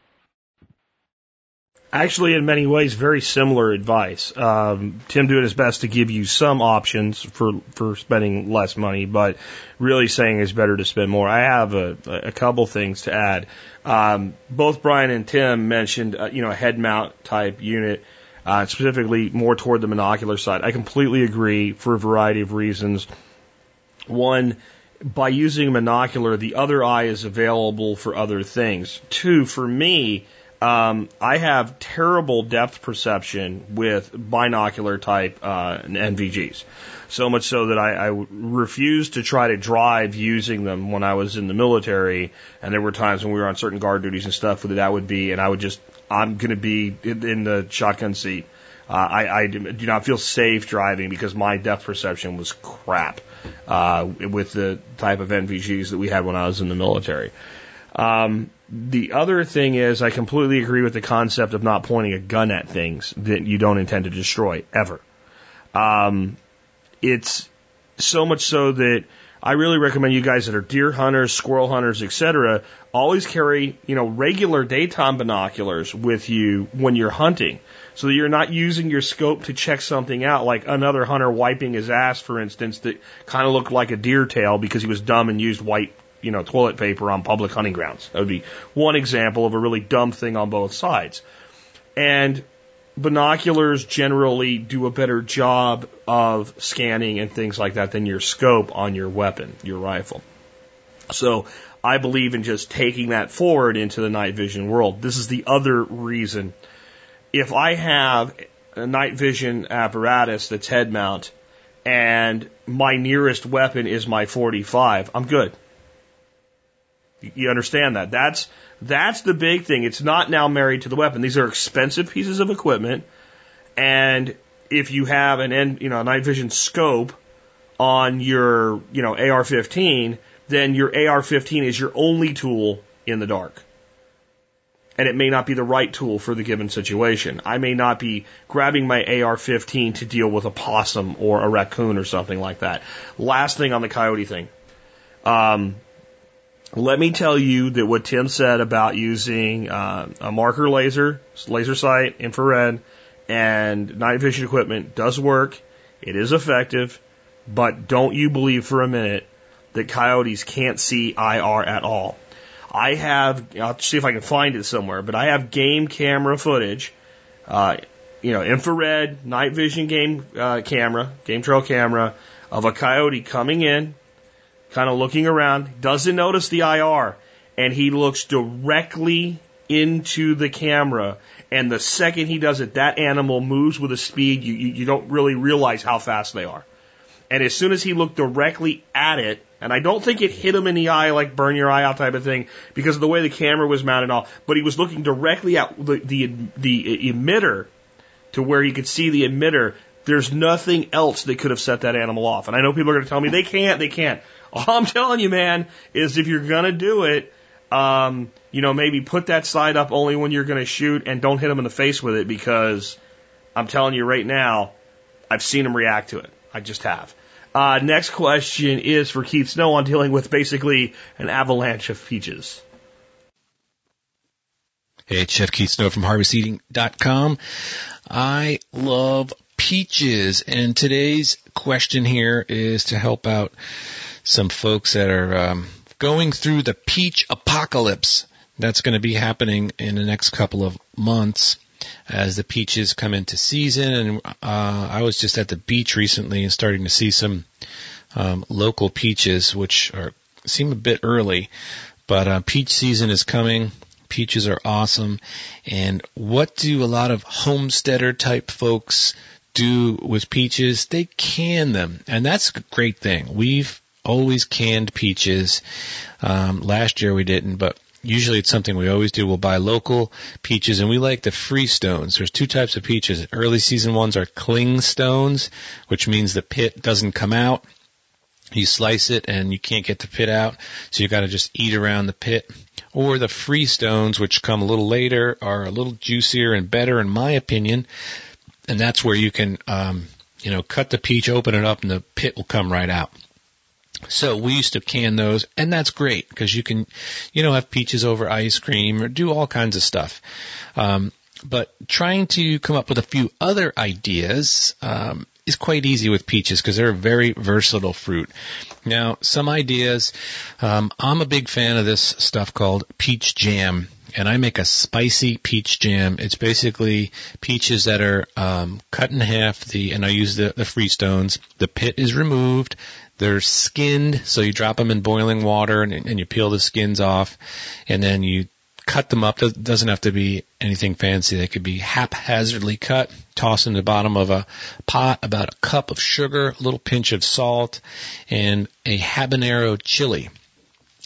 Actually, in many ways, very similar advice. Um, Tim doing his best to give you some options for for spending less money, but really saying it's better to spend more. I have a, a couple things to add. Um, both Bryan and Tim mentioned, uh, you know, a head mount type unit, uh, specifically more toward the monocular side. I completely agree for a variety of reasons. One, by using a monocular, the other eye is available for other things. Two, for me, um, I have terrible depth perception with binocular type uh, NVGs. So much so that I, I refused to try to drive using them when I was in the military. And there were times when we were on certain guard duties and stuff that that would be, and I would just, I'm going to be in, the shotgun seat. Uh, I, I do not feel safe driving because my depth perception was crap uh, with the type of NVGs that we had when I was in the military. Um, the other thing is, I completely agree with the concept of not pointing a gun at things that you don't intend to destroy ever. Um, it's so much so that I really recommend you guys that are deer hunters, squirrel hunters, etc. Always carry, you know, regular daytime binoculars with you when you're hunting, so that you're not using your scope to check something out, like another hunter wiping his ass, for instance, that kind of looked like a deer tail because he was dumb and used white, you know, toilet paper on public hunting grounds. That would be one example of a really dumb thing on both sides. And binoculars generally do a better job of scanning and things like that than your scope on your weapon, your rifle. So I believe in just taking that forward into the night vision world. This is the other reason. If I have a night vision apparatus that's head mount and my nearest weapon is my 45, I'm good. You understand that? That's that's the big thing. It's not now married to the weapon. These are expensive pieces of equipment, and if you have an N, you know a night vision scope on your you know AR-15, then your AR-15 is your only tool in the dark. And it may not be the right tool for the given situation. I may not be grabbing my AR-15 to deal with a possum or a raccoon or something like that. Last thing on the coyote thing. Um, let me tell you that what Tim said about using uh, a marker laser, laser sight, infrared, and night vision equipment does work. It is effective, but don't you believe for a minute that coyotes can't see IR at all. I have, I'll see if I can find it somewhere, but I have game camera footage, uh, you know, infrared, night vision game uh, camera, game trail camera of a coyote coming in, kind of looking around, doesn't notice the IR, and he looks directly into the camera. And the second he does it, that animal moves with a speed you, you, you don't really realize how fast they are. And as soon as he looked directly at it, and I don't think it hit him in the eye like burn your eye out type of thing because of the way the camera was mounted and all, but he was looking directly at the, the, the emitter to where he could see the emitter. There's nothing else that could have set that animal off. And I know people are going to tell me they can't, they can't. All I'm telling you, man, is if you're gonna do it, um, you know, maybe put that side up only when you're gonna shoot and don't hit them in the face with it because I'm telling you right now, I've seen them react to it. I just have. Uh, next question is for Keith Snow on dealing with basically an avalanche of peaches. Hey, it's Chef Keith Snow from HarvestEating.com. I love peaches, and today's question here is to help out some folks that are um, going through the peach apocalypse. That's going to be happening in the next couple of months. as the peaches come into season. And uh, I was just at the beach recently and starting to see some um, local peaches, which are seem a bit early, but uh, peach season is coming. Peaches are awesome. And what do a lot of homesteader type folks do with peaches? They can them, and that's a great thing. We've always canned peaches. Um, last year we didn't, but usually it's something we always do. We'll buy local peaches and we like the freestones. There's two types of peaches. Early season ones are clingstones, which means the pit doesn't come out. You slice it and you can't get the pit out, so you gotta just eat around the pit. Or the freestones, which come a little later, are a little juicier and better in my opinion. And that's where you can, um, you know, cut the peach, open it up, and the pit will come right out. So we used to can those, and that's great because you can, you know, have peaches over ice cream or do all kinds of stuff. Um, but trying to come up with a few other ideas um, is quite easy with peaches because they're a very versatile fruit. Now, some ideas. Um, I'm a big fan of this stuff called peach jam and I make a spicy peach jam. It's basically peaches that are um, cut in half. The and I use the the freestones. The pit is removed. They're skinned, so you drop them in boiling water and, and you peel the skins off, and then you cut them up. It doesn't have to be anything fancy. They could be haphazardly cut. Toss in the bottom of a pot about a cup of sugar, a little pinch of salt, and a habanero chili.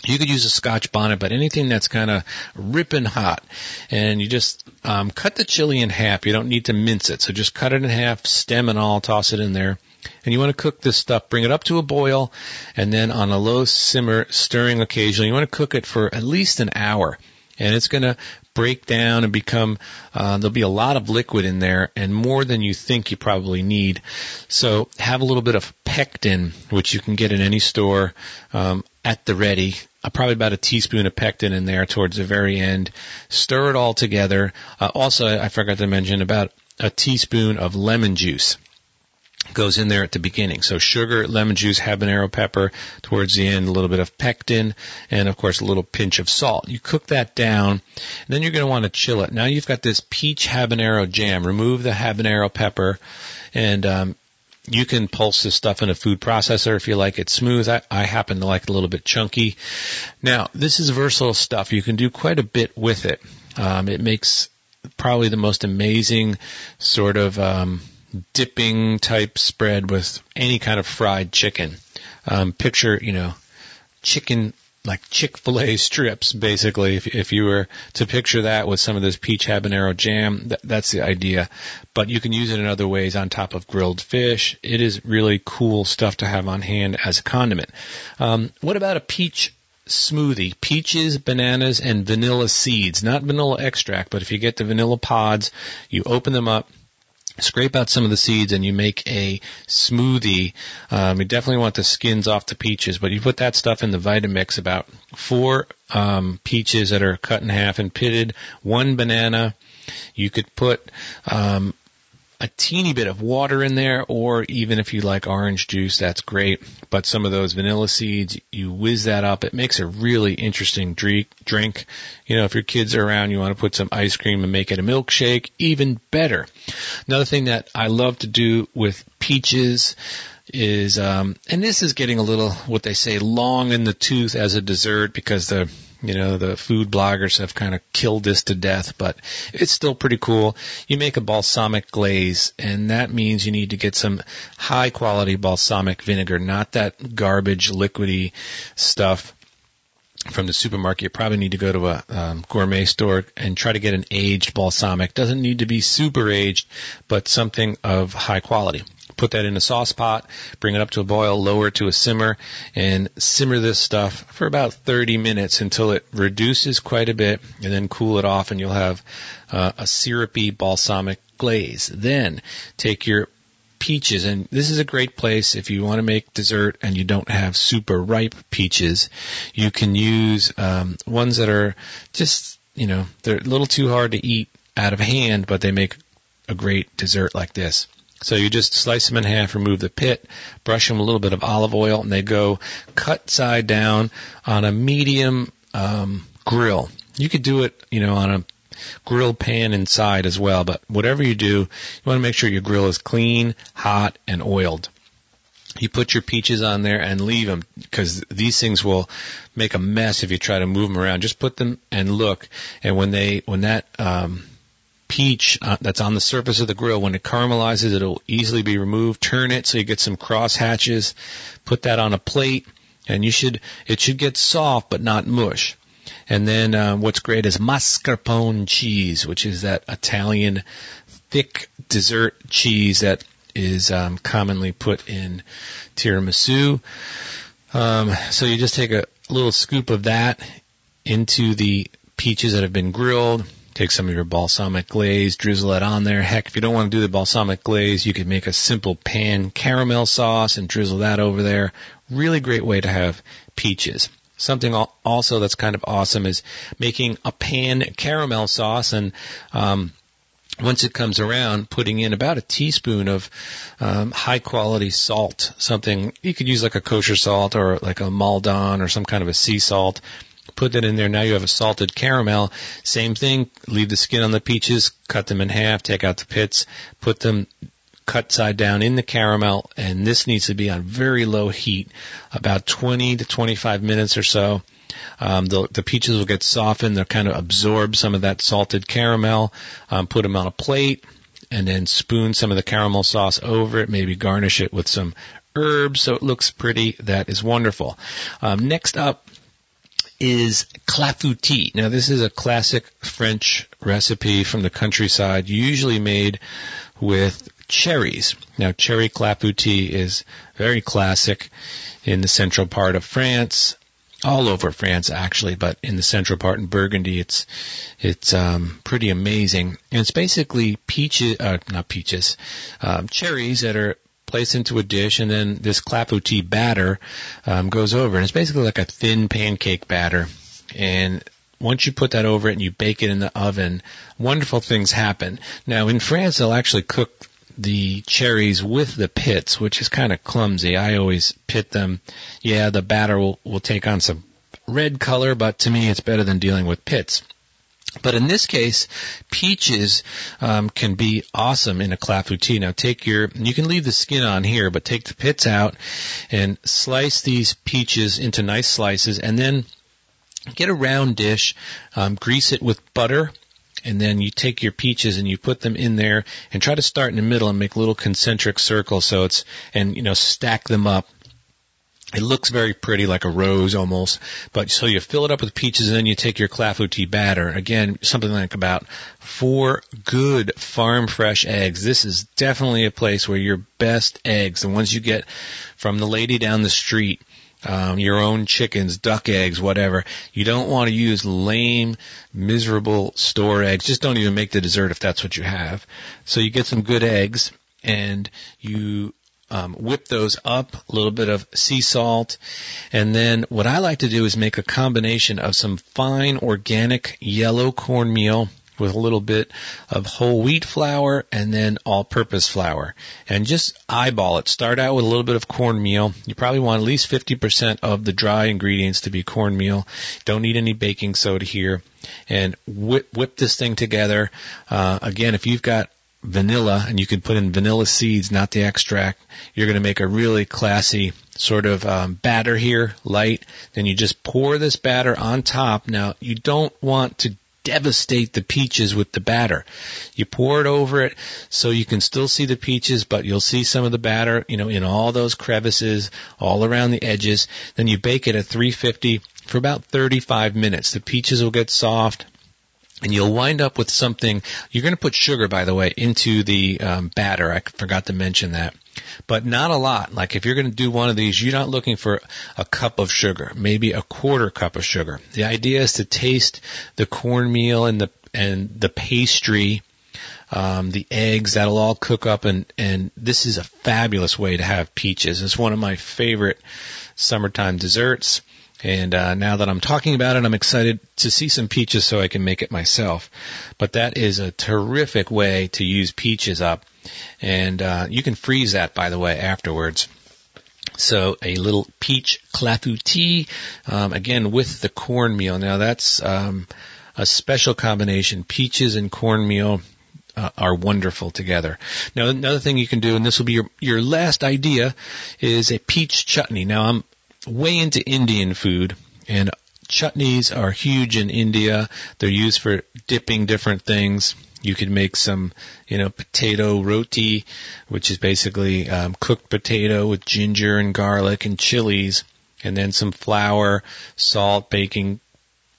You could use a scotch bonnet, but anything that's kind of ripping hot. And you just um, cut the chili in half. You don't need to mince it. So just cut it in half, stem and all, toss it in there and you want to cook this stuff, bring it up to a boil, and then on a low simmer, stirring occasionally. You want to cook it for at least an hour, and it's going to break down and become. Uh, there'll be a lot of liquid in there, and more than you think you probably need. So have a little bit of pectin, which you can get in any store um, at the ready. Uh, probably about a teaspoon of pectin in there towards the very end. Stir it all together. Uh, also, I forgot to mention about a teaspoon of lemon juice goes in there at the beginning. So sugar, lemon juice, habanero pepper, towards the end a little bit of pectin, and of course a little pinch of salt. You cook that down, then you're going to want to chill it. Now you've got this peach habanero jam. Remove the habanero pepper, and um, you can pulse this stuff in a food processor if you like it smooth. I, I happen to like it a little bit chunky. Now, this is versatile stuff. You can do quite a bit with it. Um, it makes probably the most amazing sort of um, dipping type spread with any kind of fried chicken. Um, picture, you know, chicken like Chick-fil-A strips, basically. If, if you were to picture that with some of this peach habanero jam, that, that's the idea. But you can use it in other ways on top of grilled fish. It is really cool stuff to have on hand as a condiment. Um, what about a peach smoothie? Peaches, bananas, and vanilla seeds. Not vanilla extract, but if you get the vanilla pods, you open them up, scrape out some of the seeds and you make a smoothie. Um, you definitely want the skins off the peaches, but you put that stuff in the Vitamix, about four um, peaches that are cut in half and pitted, one banana. You could put um, a teeny bit of water in there, or even if you like orange juice, that's great. But some of those vanilla seeds, you whiz that up. It makes a really interesting drink. You know, if your kids are around, you want to put some ice cream and make it a milkshake, even better. Another thing that I love to do with peaches is, um, and this is getting a little, what they say, long in the tooth as a dessert because the you know, the food bloggers have kind of killed this to death, but it's still pretty cool. You make a balsamic glaze, and that means you need to get some high quality balsamic vinegar, not that garbage liquidy stuff from the supermarket. You probably need to go to a um, gourmet store and try to get an aged balsamic. Doesn't need to be super aged, but something of high quality put that in a sauce pot, bring it up to a boil, lower to a simmer, and simmer this stuff for about 30 minutes until it reduces quite a bit, and then cool it off, and you'll have uh, a syrupy balsamic glaze. Then take your peaches, and this is a great place if you want to make dessert and you don't have super ripe peaches. You can use um, ones that are just, you know, they're a little too hard to eat out of hand, but they make a great dessert like this. So you just slice them in half, remove the pit, brush them with a little bit of olive oil, and they go cut side down on a medium um, grill. You could do it, you know, on a grill pan inside as well. But whatever you do, you want to make sure your grill is clean, hot, and oiled. You put your peaches on there and leave them because these things will make a mess if you try to move them around. Just put them and look, and when they when that um, peach uh, that's on the surface of the grill, when it caramelizes, it'll easily be removed. Turn it so you get some cross hatches. Put that on a plate, and you should it should get soft but not mush. And then uh, what's great is mascarpone cheese, which is that Italian thick dessert cheese that is um, commonly put in tiramisu. Um, so you just take a little scoop of that into the peaches that have been grilled. Take some of your balsamic glaze, drizzle that on there. Heck, if you don't want to do the balsamic glaze, you could make a simple pan caramel sauce and drizzle that over there. Really great way to have peaches. Something also that's kind of awesome is making a pan caramel sauce and um, once it comes around, putting in about a teaspoon of um, high quality salt. Something you could use like a kosher salt or like a Maldon or some kind of a sea salt. Put that in there. Now you have a salted caramel. Same thing. Leave the skin on the peaches. Cut them in half. Take out the pits. Put them cut side down in the caramel. And this needs to be on very low heat, about 20 to 25 minutes or so. Um, the, the peaches will get softened. They'll kind of absorb some of that salted caramel. Um, put them on a plate and then spoon some of the caramel sauce over it. Maybe garnish it with some herbs so it looks pretty. That is wonderful. Um, next up is clafoutis. Now this is a classic French recipe from the countryside, usually made with cherries. Now cherry clafoutis is very classic in the central part of France all over France actually, but in the central part in Burgundy, it's it's um, pretty amazing. And it's basically peaches, uh, not peaches, um, cherries that are placed into a dish, and then this clafoutis batter um, goes over, and it's basically like a thin pancake batter. And once you put that over it and you bake it in the oven, wonderful things happen. Now in France, they'll actually cook the cherries with the pits, which is kind of clumsy. I always pit them. Yeah, the batter will, will take on some red color, but to me it's better than dealing with pits. But in this case, peaches um, can be awesome in a clafoutis. Now take your, you can leave the skin on here, but take the pits out and slice these peaches into nice slices, and then get a round dish, um, grease it with butter, and then you take your peaches and you put them in there and try to start in the middle and make little concentric circles so it's and you know stack them up it looks very pretty like a rose almost but so you fill it up with peaches and then you take your clafouti batter again something like about four good farm fresh eggs this is definitely a place where your best eggs the ones you get from the lady down the street um, your own chickens, duck eggs, whatever. You don't want to use lame, miserable store eggs. Just don't even make the dessert if that's what you have. So you get some good eggs and you um, whip those up, a little bit of sea salt, and then what I like to do is make a combination of some fine organic yellow cornmeal with a little bit of whole wheat flour and then all purpose flour. And just eyeball it. Start out with a little bit of cornmeal. You probably want at least 50% of the dry ingredients to be cornmeal. Don't need any baking soda here. And whip, whip this thing together. Uh, again, if you've got vanilla and you can put in vanilla seeds, not the extract, you're going to make a really classy sort of um, batter here, light. Then you just pour this batter on top. Now, you don't want to devastate the peaches with the batter. You pour it over it so you can still see the peaches, but you'll see some of the batter, you know, in all those crevices, all around the edges. Then you bake it at 350 for about 35 minutes. The peaches will get soft and you'll wind up with something. You're going to put sugar, by the way, into the um, batter. I forgot to mention that but not a lot. Like if you're going to do one of these, you're not looking for a cup of sugar, maybe a quarter cup of sugar. The idea is to taste the cornmeal and the and the pastry, um, the eggs that'll all cook up, and and this is a fabulous way to have peaches. It's one of my favorite summertime desserts. And uh, now that I'm talking about it, I'm excited to see some peaches so I can make it myself. But that is a terrific way to use peaches up. And uh, you can freeze that, by the way, afterwards. So a little peach clafoutis, um, again with the cornmeal. Now that's um, a special combination. Peaches and cornmeal uh, are wonderful together. Now, another thing you can do, and this will be your, your last idea, is a peach chutney. Now, I'm way into Indian food, and chutneys are huge in India. They're used for dipping different things. You could make some, you know, potato roti, which is basically um, cooked potato with ginger and garlic and chilies, and then some flour, salt, baking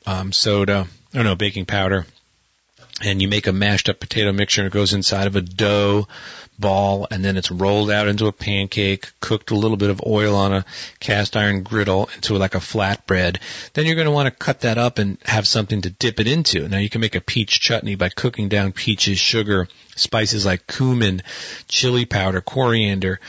um, soda, or no, baking powder, and you make a mashed up potato mixture and it goes inside of a dough ball and then it's rolled out into a pancake, cooked a little bit of oil on a cast iron griddle into like a flatbread. Then you're going to want to cut that up and have something to dip it into. Now you can make a peach chutney by cooking down peaches, sugar, spices like cumin, chili powder, coriander,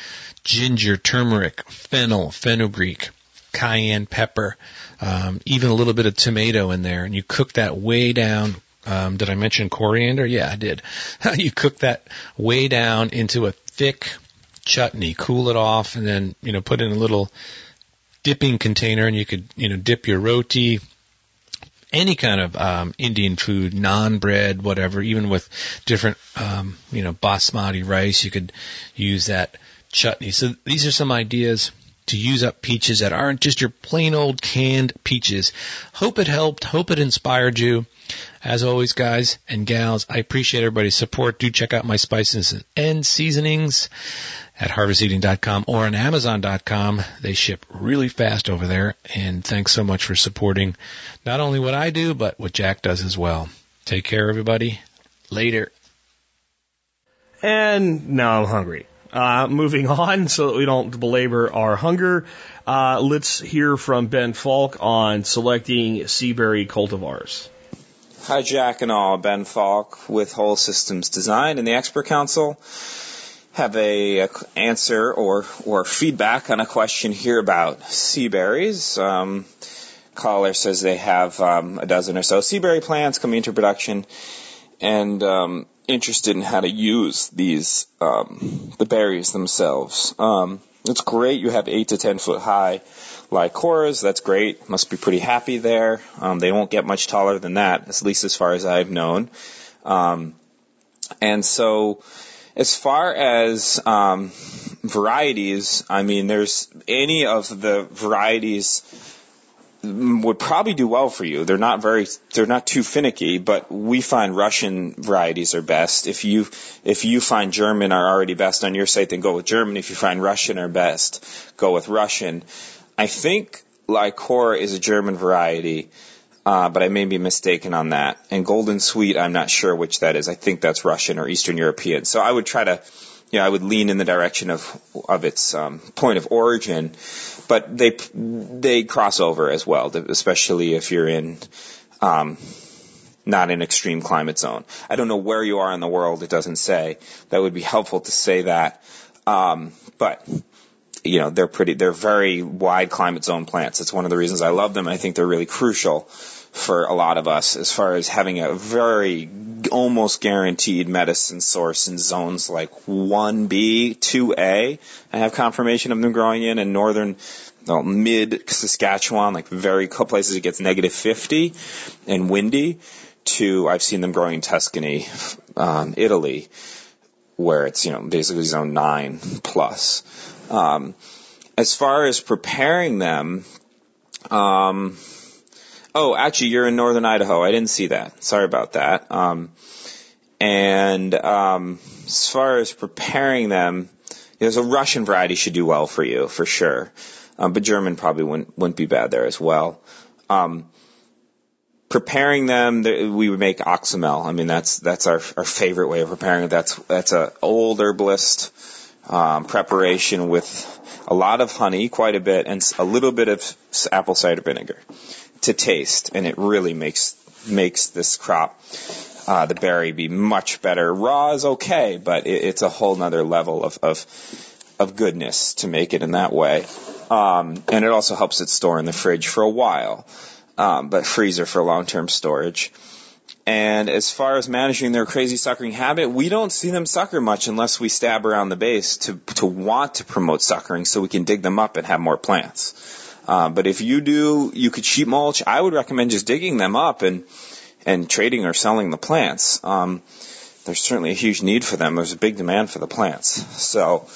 ginger, turmeric, fennel, fenugreek, cayenne pepper, um, even a little bit of tomato in there, and you cook that way down, um, did I mention coriander? Yeah, I did. you cook that way down into a thick chutney, cool it off, and then you know put in a little dipping container, and you could you know dip your roti, any kind of um, Indian food, naan bread, whatever, even with different um, you know basmati rice, you could use that chutney. So these are some ideas to use up peaches that aren't just your plain old canned peaches. Hope it helped. Hope it inspired you. As always, guys and gals, I appreciate everybody's support. Do check out my spices and seasonings at harvesteating.com or on amazon.com. They ship really fast over there. And thanks so much for supporting not only what I do, but what Jack does as well. Take care, everybody. Later. And now I'm hungry. Uh, moving on so that we don't belabor our hunger, uh, let's hear from Ben Falk on selecting seaberry cultivars. Hi, Jack and all. Ben Falk with Whole Systems Design and the Expert Council. Have a, a answer or or feedback on a question here about sea berries. Um, caller says they have um, a dozen or so sea berry plants coming into production, and um, interested in how to use these um, the berries themselves. Um, it's great. You have eight to ten foot high Leikoras. That's great. Must be pretty happy there. Um, they won't get much taller than that, at least as far as I've known. Um, and so, as far as um, varieties, I mean, there's any of the varieties would probably do well for you. They're not very, they're not too finicky, but we find Russian varieties are best. If you, if you find German are already best on your site, then go with German. If you find Russian are best, go with Russian. I think Leikora is a German variety, uh, but I may be mistaken on that. And Golden Sweet, I'm not sure which that is. I think that's Russian or Eastern European. So I would try to, you know, I would lean in the direction of of its um, point of origin but they they cross over as well, especially if you're in um, not an extreme climate zone. I don't know where you are in the world; it doesn't say. That would be helpful to say that, um, but you know they're pretty they're very wide climate zone plants. It's one of the reasons I love them. I think they're really crucial for a lot of us as far as having a very almost guaranteed medicine source in zones like 1B, 2A. I have confirmation of them growing in in northern well, mid Saskatchewan, like very places it gets negative 50 and windy to I've seen them growing in Tuscany, um, Italy, where it's, you know, basically zone 9 plus. Um, as far as preparing them, um, Oh, actually, you're in northern Idaho. I didn't see that. Sorry about that. Um, and um, as far as preparing them, there's a Russian variety should do well for you for sure, um, but German probably wouldn't wouldn't be bad there as well. Um, preparing them, we would make oxymel. I mean, that's that's our our favorite way of preparing it. That's that's a old herbalist um, preparation with a lot of honey, quite a bit, and a little bit of apple cider vinegar to taste, and it really makes makes this crop, uh, the berry, be much better. Raw is okay, but it, it's a whole nother level of, of of goodness to make it in that way. Um, and it also helps it store in the fridge for a while, um, but freezer for long-term storage. And as far as managing their crazy suckering habit, we don't see them sucker much unless we stab around the base to to want to promote suckering, so we can dig them up and have more plants. Uh, but if you do, you could sheet mulch. I would recommend just digging them up and and trading or selling the plants. Um, there's certainly a huge need for them. There's a big demand for the plants. So,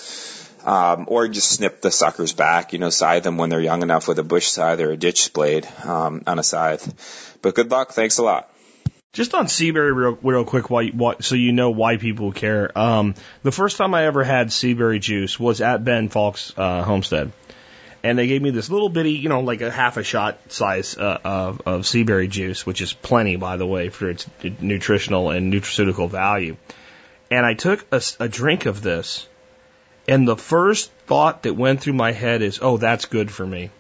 um, or just snip the suckers back, you know, scythe them when they're young enough with a bush scythe or a ditch blade um, on a scythe. But good luck. Thanks a lot. Just on Seaberry, real, real quick, why, why, so you know why people care. Um, the first time I ever had Seaberry juice was at Ben Falk's uh, homestead, and they gave me this little bitty, you know, like a half a shot size uh, of, of Seaberry juice, which is plenty, by the way, for its nutritional and nutraceutical value. And I took a, a drink of this, and the first thought that went through my head is, "Oh, that's good for me."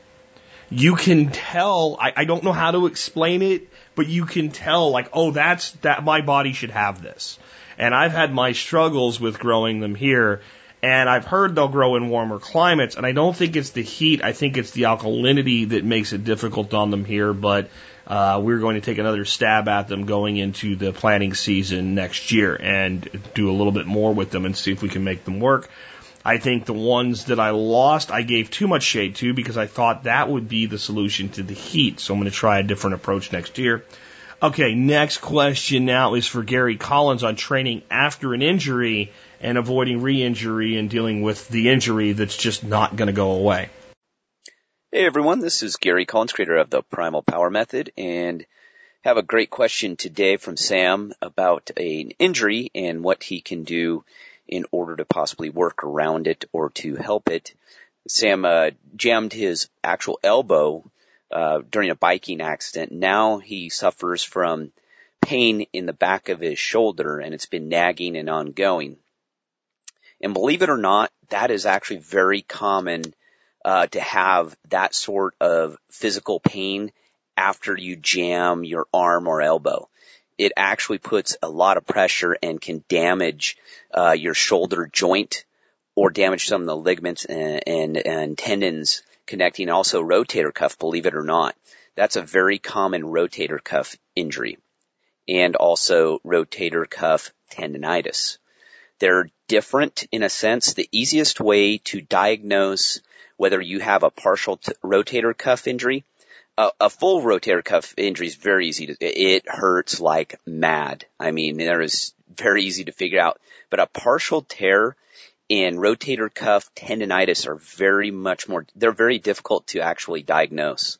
You can tell. I, I don't know how to explain it but you can tell like, oh, that's that my body should have this. And I've had my struggles with growing them here. And I've heard they'll grow in warmer climates. And I don't think it's the heat. I think it's the alkalinity that makes it difficult on them here. But uh, we're going to take another stab at them going into the planting season next year and do a little bit more with them and see if we can make them work. I think the ones that I lost, I gave too much shade to because I thought that would be the solution to the heat. So I'm going to try a different approach next year. Okay, next question now is for Gary Collins on training after an injury and avoiding re-injury and dealing with the injury that's just not going to go away. Hey everyone, this is Gary Collins, creator of the Primal Power Method, and have a great question today from Sam about an injury and what he can do in order to possibly work around it or to help it. Sam uh, jammed his actual elbow uh, during a biking accident. Now he suffers from pain in the back of his shoulder, and it's been nagging and ongoing. And believe it or not, that is actually very common uh, to have that sort of physical pain after you jam your arm or elbow it actually puts a lot of pressure and can damage uh, your shoulder joint or damage some of the ligaments and, and, and tendons connecting also rotator cuff, believe it or not. That's a very common rotator cuff injury and also rotator cuff tendonitis. They're different in a sense. The easiest way to diagnose whether you have a partial t- rotator cuff injury a, a full rotator cuff injury is very easy to, it hurts like mad. I mean, there is very easy to figure out, but a partial tear and rotator cuff tendonitis are very much more, they're very difficult to actually diagnose.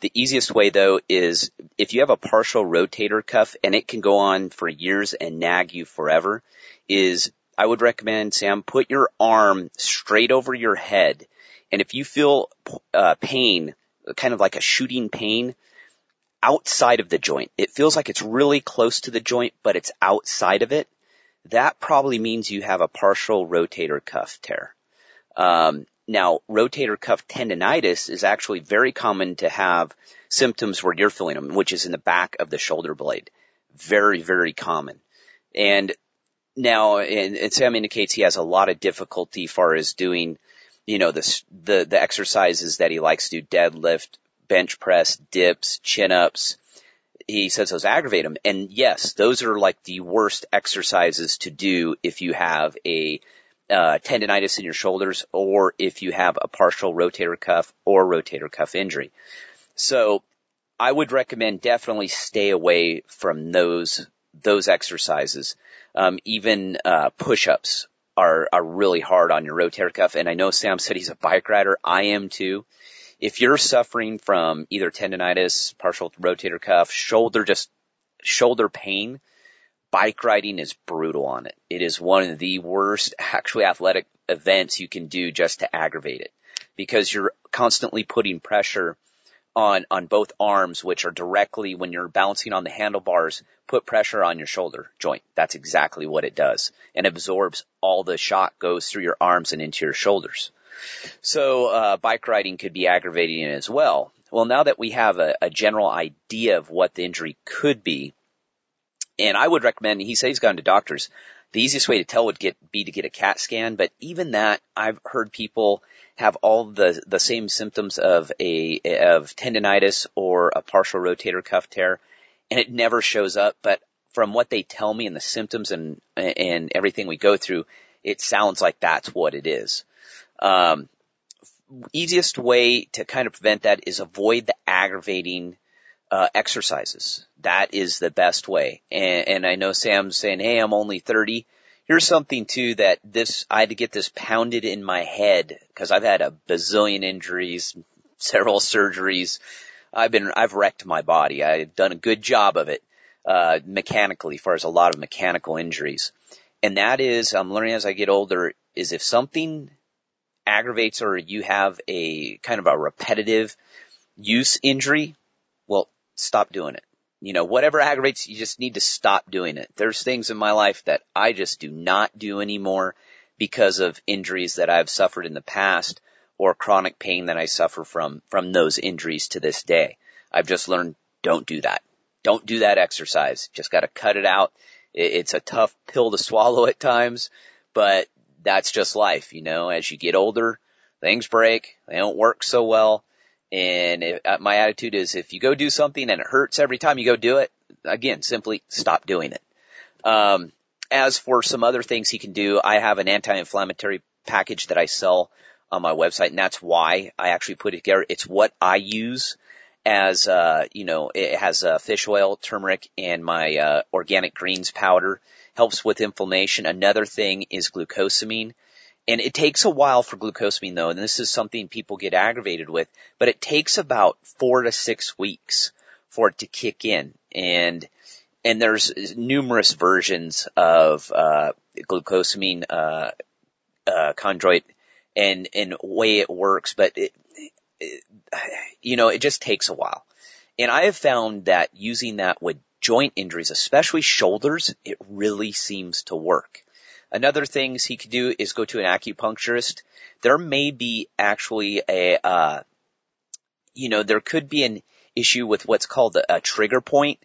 The easiest way though is if you have a partial rotator cuff and it can go on for years and nag you forever is I would recommend Sam put your arm straight over your head and if you feel uh, pain kind of like a shooting pain outside of the joint. It feels like it's really close to the joint, but it's outside of it. That probably means you have a partial rotator cuff tear. Um, now, rotator cuff tendonitis is actually very common to have symptoms where you're feeling them, which is in the back of the shoulder blade. Very, very common. And now, and, and Sam indicates he has a lot of difficulty far as doing you know, the, the, the exercises that he likes to do, deadlift, bench press, dips, chin ups. He says those aggravate him. And yes, those are like the worst exercises to do if you have a uh, tendonitis in your shoulders or if you have a partial rotator cuff or rotator cuff injury. So I would recommend definitely stay away from those those exercises. Um, even uh, push-ups are, are really hard on your rotator cuff. And I know Sam said he's a bike rider. I am too. If you're suffering from either tendonitis, partial rotator cuff, shoulder, just shoulder pain, bike riding is brutal on it. It is one of the worst actually athletic events you can do just to aggravate it because you're constantly putting pressure on, on both arms, which are directly when you're balancing on the handlebars, put pressure on your shoulder joint. That's exactly what it does and absorbs all the shock goes through your arms and into your shoulders. So, uh, bike riding could be aggravating as well. Well, now that we have a, a general idea of what the injury could be, and I would recommend, he says he's gone to doctors. The easiest way to tell would get, be to get a CAT scan, but even that, I've heard people have all the the same symptoms of a of tendonitis or a partial rotator cuff tear, and it never shows up. But from what they tell me and the symptoms and and everything we go through, it sounds like that's what it is. Um, easiest way to kind of prevent that is avoid the aggravating uh, exercises. That is the best way. And, and I know Sam's saying, Hey, I'm only 30. Here's something too that this, I had to get this pounded in my head because I've had a bazillion injuries, several surgeries. I've been, I've wrecked my body. I've done a good job of it, uh, mechanically, as far as a lot of mechanical injuries. And that is, I'm learning as I get older, is if something aggravates or you have a kind of a repetitive use injury, well, stop doing it. You know, whatever aggravates, you just need to stop doing it. There's things in my life that I just do not do anymore because of injuries that I've suffered in the past or chronic pain that I suffer from, from those injuries to this day. I've just learned don't do that. Don't do that exercise. Just gotta cut it out. It's a tough pill to swallow at times, but that's just life, you know, as you get older, things break, they don't work so well. And if, uh, my attitude is if you go do something and it hurts every time you go do it, again, simply stop doing it. Um, as for some other things he can do, I have an anti-inflammatory package that I sell on my website and that's why I actually put it together. It's what I use as, uh, you know, it has uh, fish oil, turmeric, and my, uh, organic greens powder. Helps with inflammation. Another thing is glucosamine. And it takes a while for glucosamine though, and this is something people get aggravated with, but it takes about four to six weeks for it to kick in. And, and there's numerous versions of, uh, glucosamine, uh, uh, chondroitin and, and way it works, but it, it, you know, it just takes a while. And I have found that using that with joint injuries, especially shoulders, it really seems to work. Another things he could do is go to an acupuncturist. There may be actually a, uh, you know, there could be an issue with what's called a, a trigger point,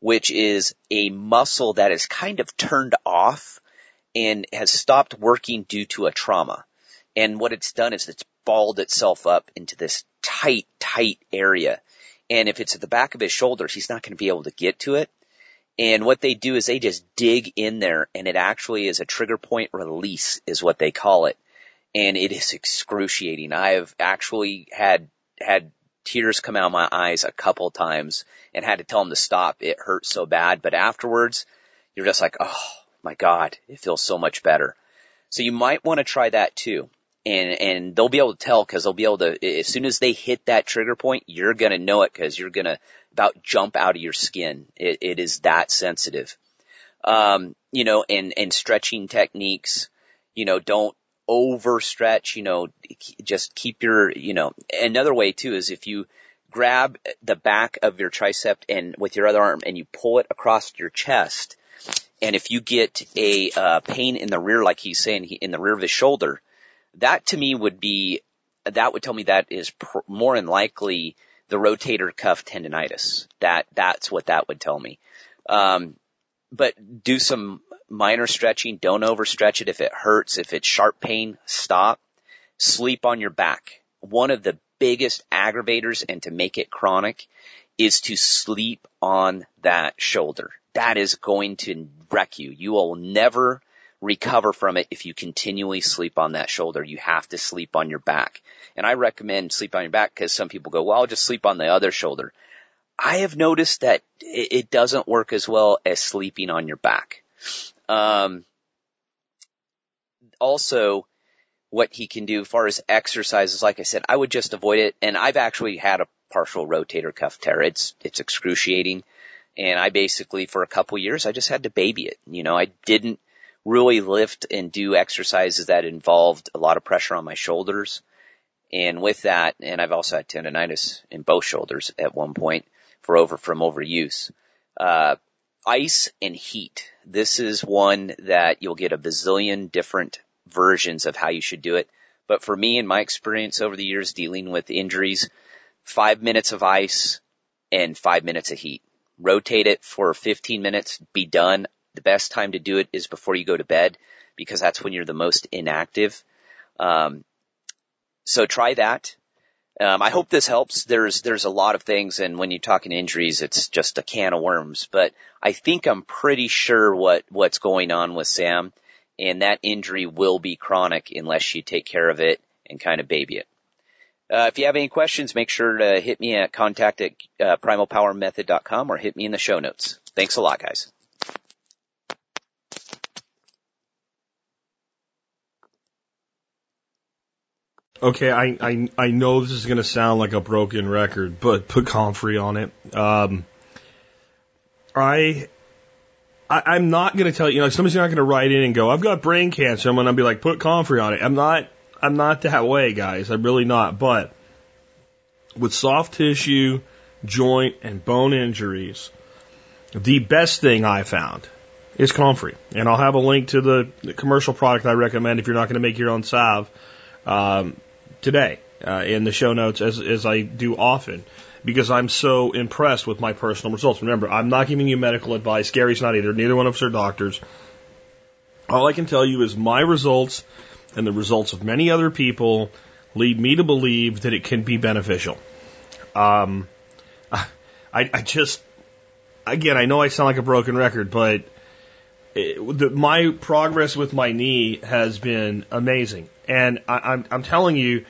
which is a muscle that is kind of turned off and has stopped working due to a trauma. And what it's done is it's balled itself up into this tight, tight area. And if it's at the back of his shoulders, he's not going to be able to get to it. And what they do is they just dig in there and it actually is a trigger point release is what they call it. And it is excruciating. I have actually had, had tears come out of my eyes a couple times and had to tell them to stop. It hurts so bad, but afterwards you're just like, oh my God, it feels so much better. So you might want to try that too. And, and they'll be able to tell because they'll be able to, as soon as they hit that trigger point, you're going to know it because you're going to about jump out of your skin. It, it is that sensitive. Um, you know, and, and stretching techniques, you know, don't overstretch, you know, just keep your, you know, another way too is if you grab the back of your tricep and with your other arm and you pull it across your chest, and if you get a uh, pain in the rear, like he's saying, he, in the rear of his shoulder, that to me would be, that would tell me that is pr- more than likely the rotator cuff tendonitis. That, that's what that would tell me. Um, but do some minor stretching. Don't overstretch it. If it hurts, if it's sharp pain, stop. Sleep on your back. One of the biggest aggravators and to make it chronic is to sleep on that shoulder. That is going to wreck you. You will never recover from it if you continually sleep on that shoulder. You have to sleep on your back. And I recommend sleep on your back because some people go, well, I'll just sleep on the other shoulder. I have noticed that it doesn't work as well as sleeping on your back. Um, also, what he can do as far as exercises, like I said, I would just avoid it. And I've actually had a partial rotator cuff tear. It's, it's excruciating. And I basically, for a couple years, I just had to baby it. You know, I didn't really lift and do exercises that involved a lot of pressure on my shoulders. And with that, and I've also had tendonitis in both shoulders at one point for over, from overuse. Uh, ice and heat. This is one that you'll get a bazillion different versions of how you should do it. But for me and my experience over the years dealing with injuries, five minutes of ice and five minutes of heat. Rotate it for 15 minutes, be done the best time to do it is before you go to bed because that's when you're the most inactive. Um, so try that. Um, I hope this helps. There's there's a lot of things, and when you're talking injuries, it's just a can of worms. But I think I'm pretty sure what what's going on with Sam, and that injury will be chronic unless you take care of it and kind of baby it. Uh, if you have any questions, make sure to hit me at contact at uh, primalpowermethod.com or hit me in the show notes. Thanks a lot, guys. Okay, I, I I know this is going to sound like a broken record, but put Comfrey on it. Um, I, I I'm not going to tell you. You know, somebody's not going to write in and go, "I've got brain cancer." I'm going to be like, "Put Comfrey on it." I'm not. I'm not that way, guys. I'm really not. But with soft tissue, joint, and bone injuries, the best thing I found is Comfrey, and I'll have a link to the commercial product I recommend if you're not going to make your own salve. Um, today uh, in the show notes as, as I do often because I'm so impressed with my personal results. Remember, I'm not giving you medical advice. Gary's not either. Neither one of us are doctors. All I can tell you is my results and the results of many other people lead me to believe that it can be beneficial. Um, I, I just, again, I know I sound like a broken record, but it, the, my progress with my knee has been amazing. And I, I'm, I'm telling you,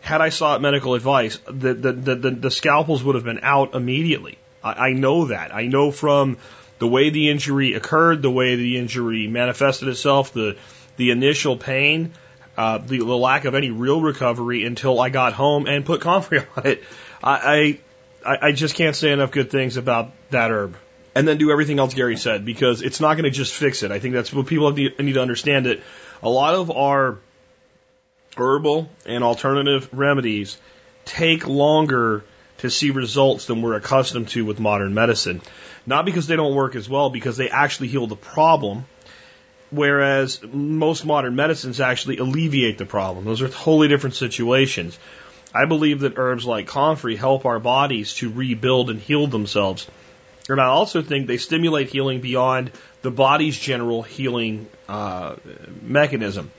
had I sought medical advice, the, the, the, the, scalpels would have been out immediately. I, I know that. I know from the way the injury occurred, the way the injury manifested itself, the, the initial pain, uh, the, the lack of any real recovery until I got home and put Comfrey on it. I, I, I just can't say enough good things about that herb and then do everything else Gary said because it's not going to just fix it. I think that's what people need to understand that a lot of our herbal and alternative remedies take longer to see results than we're accustomed to with modern medicine. Not because they don't work as well, because they actually heal the problem, whereas most modern medicines actually alleviate the problem. Those are totally different situations. I believe that herbs like comfrey help our bodies to rebuild and heal themselves and I also think they stimulate healing beyond the body's general healing uh, mechanism.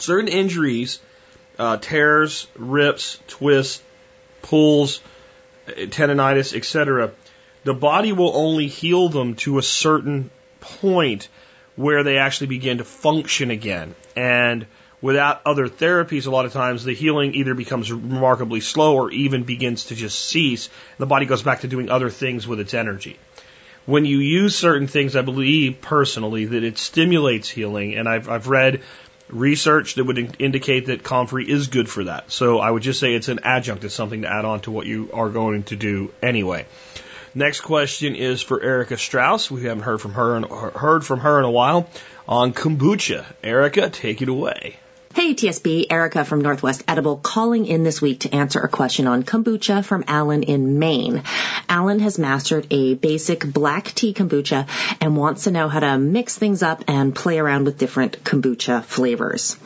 Certain injuries, uh, tears, rips, twists, pulls, tendonitis, etc., the body will only heal them to a certain point where they actually begin to function again. And without other therapies, a lot of times the healing either becomes remarkably slow or even begins to just cease. The body goes back to doing other things with its energy. When you use certain things, I believe personally that it stimulates healing, and I've, I've read research that would in- indicate that comfrey is good for that. So I would just say it's an adjunct, it's something to add on to what you are going to do anyway. Next question is for Erica Strauss. We haven't heard from her in, heard from her in a while on kombucha. Erica, take it away. Hey TSP, Erica from Northwest Edible calling in this week to answer a question on kombucha from Alan in Maine. Alan has mastered a basic black tea kombucha and wants to know how to mix things up and play around with different kombucha flavors.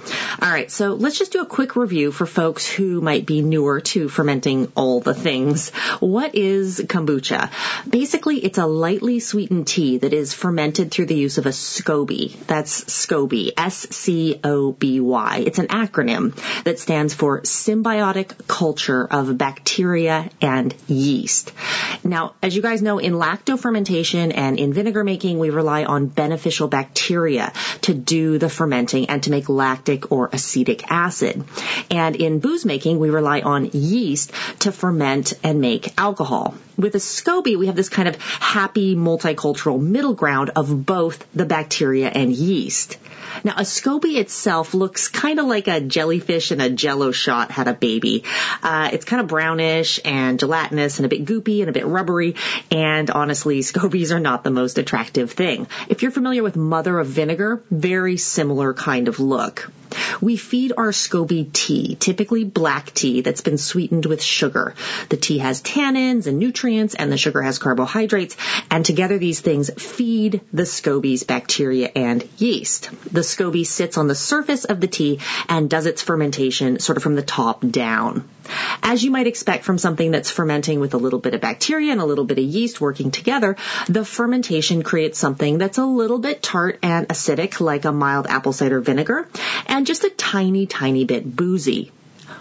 Alright, so let's just do a quick review for folks who might be newer to fermenting all the things. What is kombucha? Basically, it's a lightly sweetened tea that is fermented through the use of a SCOBY. That's SCOBY, S-C-O-B-Y. It's an acronym that stands for Symbiotic Culture of Bacteria and Yeast. Now, as you guys know, in lacto fermentation and in vinegar making, we rely on beneficial bacteria to do the fermenting and to make lactic or acetic acid. And in booze making, we rely on yeast to ferment and make alcohol. With a SCOBY, we have this kind of happy multicultural middle ground of both the bacteria and yeast. Now, a SCOBY itself looks kind of like a jellyfish and a jello shot had a baby. Uh, it's kind of brownish and gelatinous and a bit goopy and a bit rubbery. And honestly, scobies are not the most attractive thing. If you're familiar with mother of vinegar, very similar kind of look. We feed our SCOBY tea, typically black tea that's been sweetened with sugar. The tea has tannins and nutrients and the sugar has carbohydrates and together these things feed the SCOBY's bacteria and yeast. The SCOBY sits on the surface of the tea and does its fermentation sort of from the top down. As you might expect from something that's fermenting with a little bit of bacteria and a little bit of yeast working together, the fermentation creates something that's a little bit tart and acidic like a mild apple cider vinegar and just a tiny, tiny bit boozy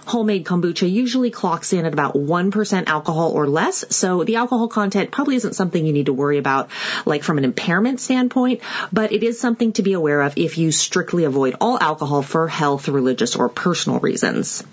homemade kombucha usually clocks in at about 1% alcohol or less. So the alcohol content probably isn't something you need to worry about like from an impairment standpoint, but it is something to be aware of if you strictly avoid all alcohol for health, religious, or personal reasons.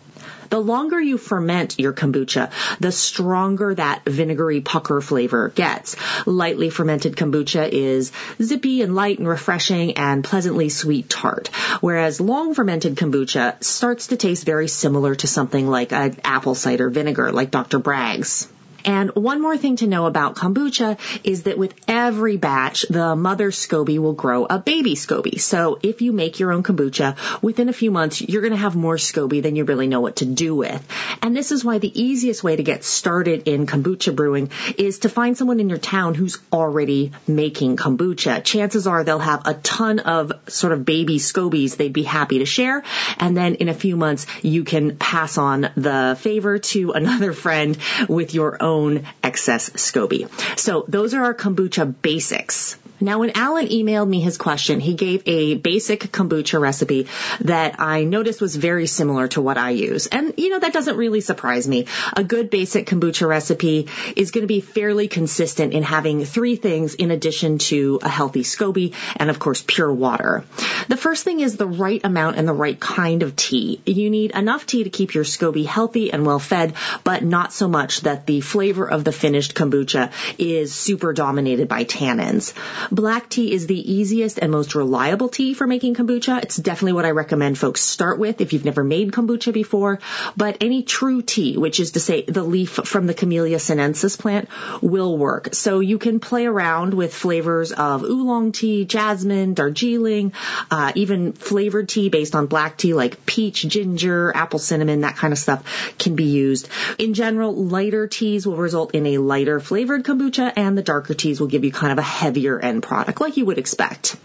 The longer you ferment your kombucha, the stronger that vinegary pucker flavor gets. Lightly fermented kombucha is zippy and light and refreshing and pleasantly sweet tart, whereas long fermented kombucha starts to taste very similar to something like an apple cider vinegar, like Dr. Bragg's. And one more thing to know about kombucha is that with every batch, the mother SCOBY will grow a baby SCOBY. So if you make your own kombucha, within a few months, you're going to have more SCOBY than you really know what to do with. And this is why the easiest way to get started in kombucha brewing is to find someone in your town who's already making kombucha. Chances are they'll have a ton of sort of baby SCOBYs they'd be happy to share. And then in a few months, you can pass on the favor to another friend with your own own excess SCOBY. So those are our kombucha basics. Now, when Alan emailed me his question, he gave a basic kombucha recipe that I noticed was very similar to what I use. And, you know, that doesn't really surprise me. A good basic kombucha recipe is going to be fairly consistent in having three things in addition to a healthy SCOBY and, of course, pure water. The first thing is the right amount and the right kind of tea. You need enough tea to keep your SCOBY healthy and well fed, but not so much that the flavor of the finished kombucha is super dominated by tannins. Black tea is the easiest and most reliable tea for making kombucha. It's definitely what I recommend folks start with if you've never made kombucha before. But any true tea, which is to say the leaf from the Camellia sinensis plant, will work. So you can play around with flavors of oolong tea, jasmine, darjeeling, uh, even flavored tea based on black tea like peach, ginger, apple cinnamon, that kind of stuff can be used. In general, lighter teas will result in a lighter flavored kombucha and the darker teas will give you kind of a heavier end product like you would expect.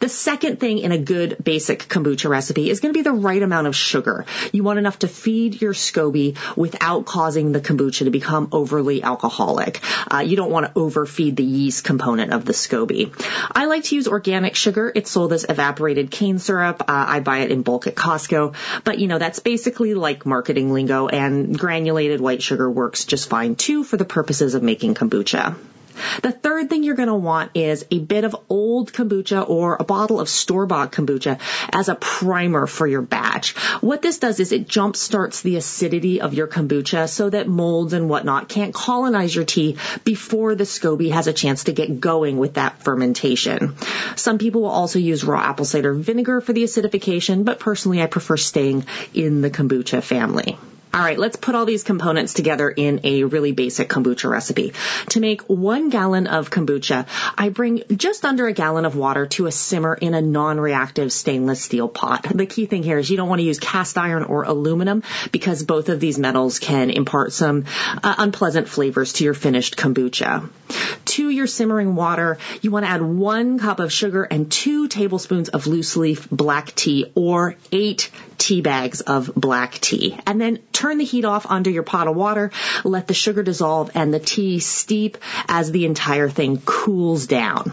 The second thing in a good basic kombucha recipe is going to be the right amount of sugar. You want enough to feed your SCOBY without causing the kombucha to become overly alcoholic. Uh, you don't want to overfeed the yeast component of the SCOBY. I like to use organic sugar. It's sold as evaporated cane syrup. Uh, I buy it in bulk at Costco, but you know, that's basically like marketing lingo and granulated white sugar works just fine too for the purposes of making kombucha. The third thing you're going to want is a bit of old kombucha or a bottle of store-bought kombucha as a primer for your batch. What this does is it jump starts the acidity of your kombucha so that molds and whatnot can't colonize your tea before the SCOBY has a chance to get going with that fermentation. Some people will also use raw apple cider vinegar for the acidification, but personally I prefer staying in the kombucha family. All right, let's put all these components together in a really basic kombucha recipe. To make one gallon of kombucha, I bring just under a gallon of water to a simmer in a non-reactive stainless steel pot. The key thing here is you don't want to use cast iron or aluminum because both of these metals can impart some uh, unpleasant flavors to your finished kombucha. To your simmering water, you want to add one cup of sugar and two tablespoons of loose leaf black tea or eight tea bags of black tea. And then turn the heat off under your pot of water, let the sugar dissolve and the tea steep as the entire thing cools down.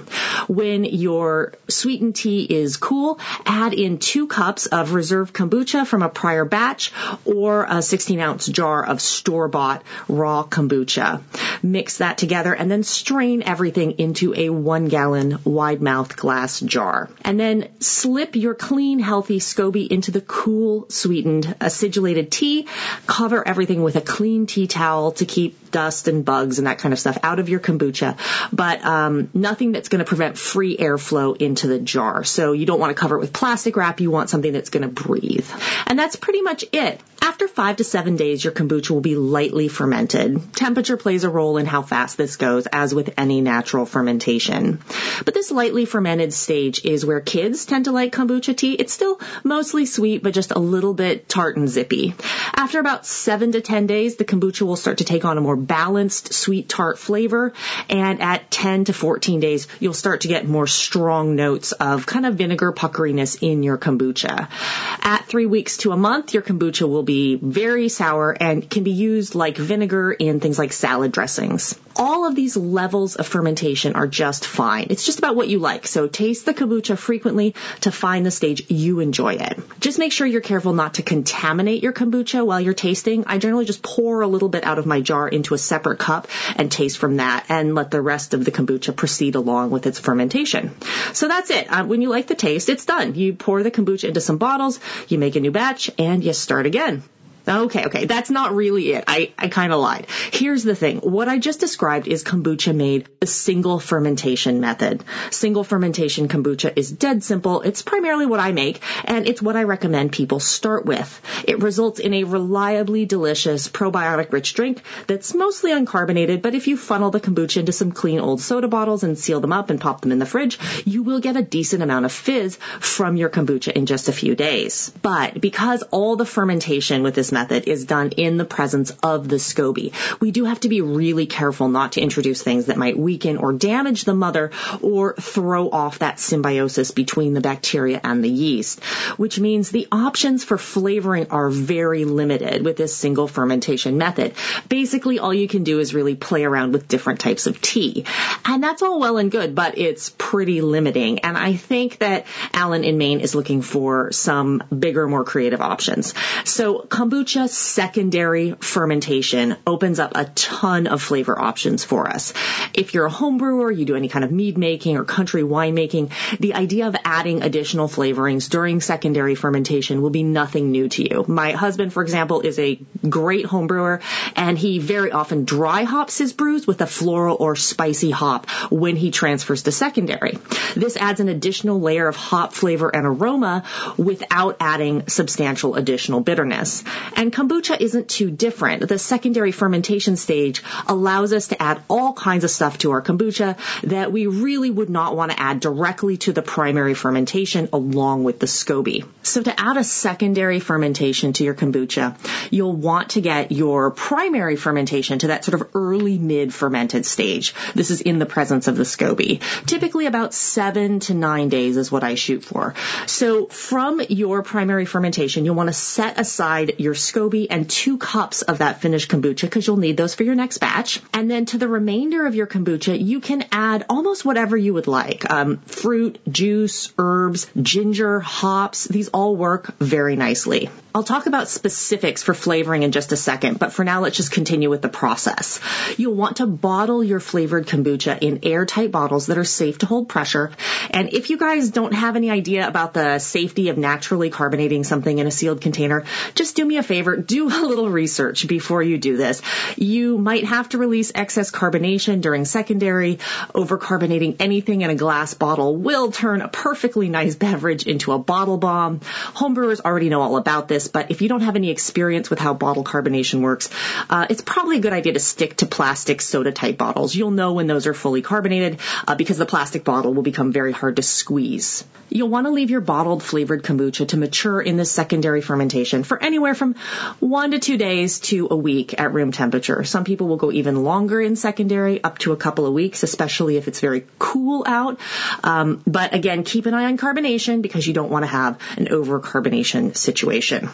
When your sweetened tea is cool, add in two cups of reserve kombucha from a prior batch or a 16 ounce jar of store bought raw kombucha. Mix that together and then strain everything into a one gallon wide mouth glass jar. And then slip your clean, healthy SCOBY into the cool, sweetened, acidulated tea cover everything with a clean tea towel to keep dust and bugs and that kind of stuff out of your kombucha, but um, nothing that's going to prevent free airflow into the jar. So you don't want to cover it with plastic wrap. You want something that's going to breathe. And that's pretty much it. After five to seven days, your kombucha will be lightly fermented. Temperature plays a role in how fast this goes, as with any natural fermentation. But this lightly fermented stage is where kids tend to like kombucha tea. It's still mostly sweet, but just a little bit tart and zippy. After about seven to ten days, the kombucha will start to take on a more balanced sweet tart flavor. And at 10 to 14 days, you'll start to get more strong notes of kind of vinegar puckeriness in your kombucha. At three weeks to a month, your kombucha will be very sour and can be used like vinegar in things like salad dressings. All of these levels of fermentation are just fine. It's just about what you like. So taste the kombucha frequently to find the stage you enjoy it. Just make sure you're careful not to contaminate your kombucha while you're tasting. I generally just pour a little bit out of my jar into a separate cup and taste from that and let the rest of the kombucha proceed along with its fermentation. So that's it. Uh, when you like the taste, it's done. You pour the kombucha into some bottles, you make a new batch, and you start again. Okay, okay. That's not really it. I, I kind of lied. Here's the thing. What I just described is kombucha made the single fermentation method. Single fermentation kombucha is dead simple. It's primarily what I make, and it's what I recommend people start with. It results in a reliably delicious probiotic rich drink that's mostly uncarbonated, but if you funnel the kombucha into some clean old soda bottles and seal them up and pop them in the fridge, you will get a decent amount of fizz from your kombucha in just a few days. But because all the fermentation with this method is done in the presence of the SCOBY. We do have to be really careful not to introduce things that might weaken or damage the mother or throw off that symbiosis between the bacteria and the yeast, which means the options for flavoring are very limited with this single fermentation method. Basically, all you can do is really play around with different types of tea. And that's all well and good, but it's pretty limiting. And I think that Alan in Maine is looking for some bigger, more creative options. So kombucha secondary fermentation opens up a ton of flavor options for us. If you're a home brewer, you do any kind of mead making or country wine making, the idea of adding additional flavorings during secondary fermentation will be nothing new to you. My husband, for example, is a great home brewer and he very often dry hops his brews with a floral or spicy hop when he transfers to secondary. This adds an additional layer of hop flavor and aroma without adding substantial additional bitterness. And kombucha isn't too different. The secondary fermentation stage allows us to add all kinds of stuff to our kombucha that we really would not want to add directly to the primary fermentation along with the SCOBY. So to add a secondary fermentation to your kombucha, you'll want to get your primary fermentation to that sort of early mid fermented stage. This is in the presence of the SCOBY. Typically about seven to nine days is what I shoot for. So from your primary fermentation, you'll want to set aside your SCOBY and two cups of that finished kombucha because you'll need those for your next batch. And then to the remainder of your kombucha, you can add almost whatever you would like. Um, fruit, juice, herbs, ginger, hops. These all work very nicely. I'll talk about specifics for flavoring in just a second, but for now let's just continue with the process. You'll want to bottle your flavored kombucha in airtight bottles that are safe to hold pressure. And if you guys don't have any idea about the safety of naturally carbonating something in a sealed container, just do me a favor, do a little research before you do this. You might have to release excess carbonation during secondary. Overcarbonating anything in a glass bottle will turn a perfectly nice beverage into a bottle bomb. Homebrewers already know all about this, but if you don't have any experience with how bottle carbonation works, uh, it's probably a good idea to stick to plastic soda type bottles. You'll know when those are fully carbonated uh, because the plastic bottle will become very hard to squeeze. You'll want to leave your bottled flavored kombucha to mature in this secondary fermentation for anywhere from one to two days to a week at room temperature. Some people will go even longer in secondary, up to a couple of weeks, especially if it's very cool out. Um, but again, keep an eye on carbonation because you don't want to have an overcarbonation situation.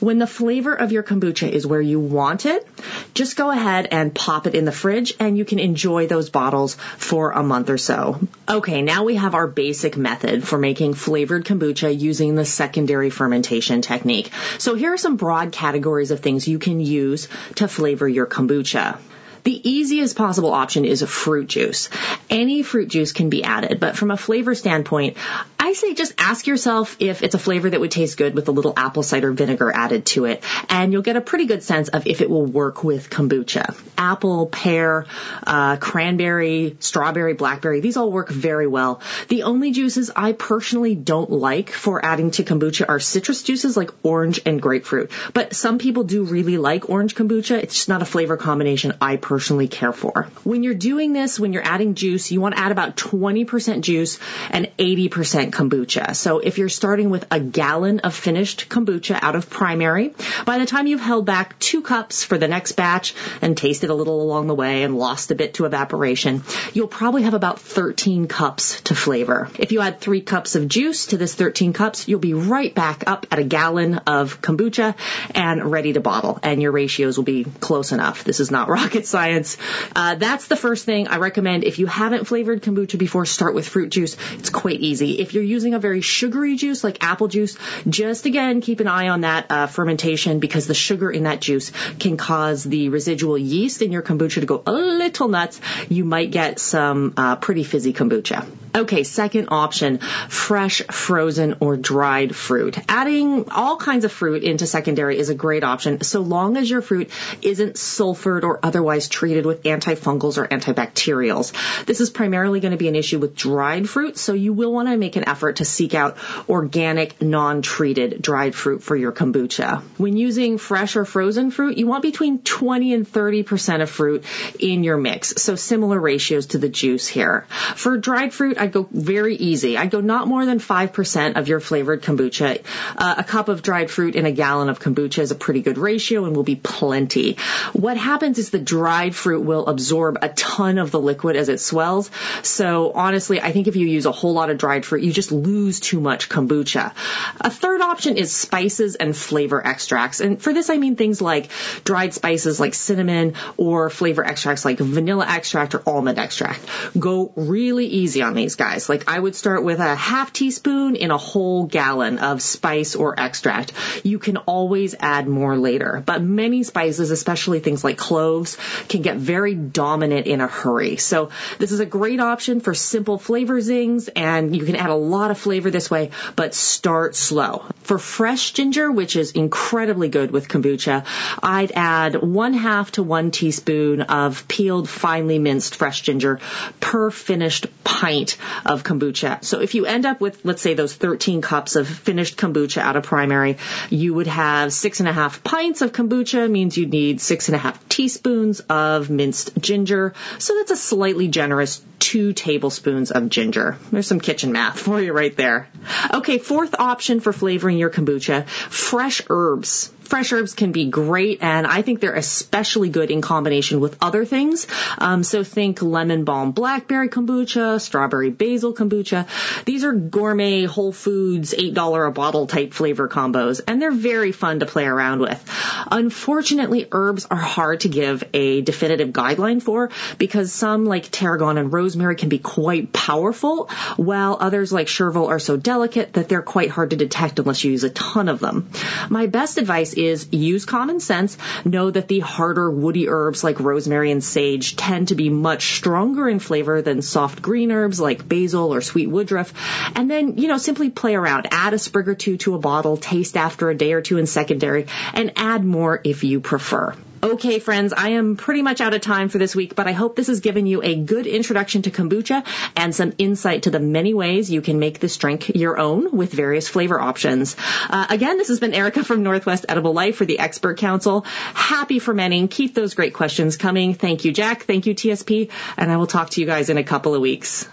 When the flavor of your kombucha is where you want it, just go ahead and pop it in the fridge and you can enjoy those bottles for a month or so. Okay, now we have our basic method for making flavored kombucha using the secondary fermentation technique. So here are some broad categories of things you can use to flavor your kombucha. The easiest possible option is a fruit juice. Any fruit juice can be added, but from a flavor standpoint, I say just ask yourself if it's a flavor that would taste good with a little apple cider vinegar added to it, and you'll get a pretty good sense of if it will work with kombucha. Apple, pear, uh, cranberry, strawberry, blackberry, these all work very well. The only juices I personally don't like for adding to kombucha are citrus juices like orange and grapefruit, but some people do really like orange kombucha. It's just not a flavor combination I personally care for. When you're doing this, when you're adding juice, you want to add about 20% juice and 80% kombucha. So if you're starting with a gallon of finished kombucha out of primary, by the time you've held back two cups for the next batch and tasted a little along the way and lost a bit to evaporation, you'll probably have about 13 cups to flavor. If you add three cups of juice to this 13 cups, you'll be right back up at a gallon of kombucha and ready to bottle. And your ratios will be close enough. This is not rocket science. Uh, that's the first thing I recommend. If you haven't flavored kombucha before, start with fruit juice. It's quite easy. If you're using a very sugary juice like apple juice, just again keep an eye on that uh, fermentation because the sugar in that juice can cause the residual yeast in your kombucha to go a little nuts. You might get some uh, pretty fizzy kombucha. Okay, second option, fresh, frozen, or dried fruit. Adding all kinds of fruit into secondary is a great option so long as your fruit isn't sulfured or otherwise treated with antifungals or antibacterials. This is primarily going to be an issue with dried fruit, so you will want to make an effort to seek out organic, non-treated dried fruit for your kombucha. When using fresh or frozen fruit, you want between 20 and 30% of fruit in your mix, so similar ratios to the juice here. For dried fruit, I'd go very easy. I'd go not more than 5% of your flavored kombucha. Uh, a cup of dried fruit in a gallon of kombucha is a pretty good ratio and will be plenty. What happens is the dried fruit will absorb a ton of the liquid as it swells. So honestly, I think if you use a whole lot of dried fruit, you just lose too much kombucha. A third option is spices and flavor extracts. And for this, I mean things like dried spices like cinnamon or flavor extracts like vanilla extract or almond extract. Go really easy on these guys. Like I would start with a half teaspoon in a whole gallon of spice or extract. You can always add more later, but many spices, especially things like cloves, can get very dominant in a hurry. So this is a great option for simple flavor zings and you can add a lot of flavor this way, but start slow. For fresh ginger, which is incredibly good with kombucha, I'd add one half to one teaspoon of peeled finely minced fresh ginger per finished pint of kombucha. So if you end up with, let's say, those 13 cups of finished kombucha out of primary, you would have six and a half pints of kombucha means you'd need six and a half teaspoons of minced ginger. So that's a slightly generous two tablespoons of ginger. There's some kitchen math for you right there. Okay, fourth option for flavoring your kombucha, fresh herbs fresh herbs can be great, and I think they're especially good in combination with other things. Um, so think lemon balm blackberry kombucha, strawberry basil kombucha. These are gourmet Whole Foods $8 a bottle type flavor combos, and they're very fun to play around with. Unfortunately, herbs are hard to give a definitive guideline for because some like tarragon and rosemary can be quite powerful, while others like chervil are so delicate that they're quite hard to detect unless you use a ton of them. My best advice is use common sense. Know that the harder woody herbs like rosemary and sage tend to be much stronger in flavor than soft green herbs like basil or sweet woodruff. And then, you know, simply play around. Add a sprig or two to a bottle, taste after a day or two in secondary, and add more if you prefer. Okay, friends, I am pretty much out of time for this week, but I hope this has given you a good introduction to kombucha and some insight to the many ways you can make this drink your own with various flavor options. Uh, again, this has been Erica from Northwest Edible Life for the Expert Council. Happy fermenting. Keep those great questions coming. Thank you, Jack. Thank you, TSP. And I will talk to you guys in a couple of weeks.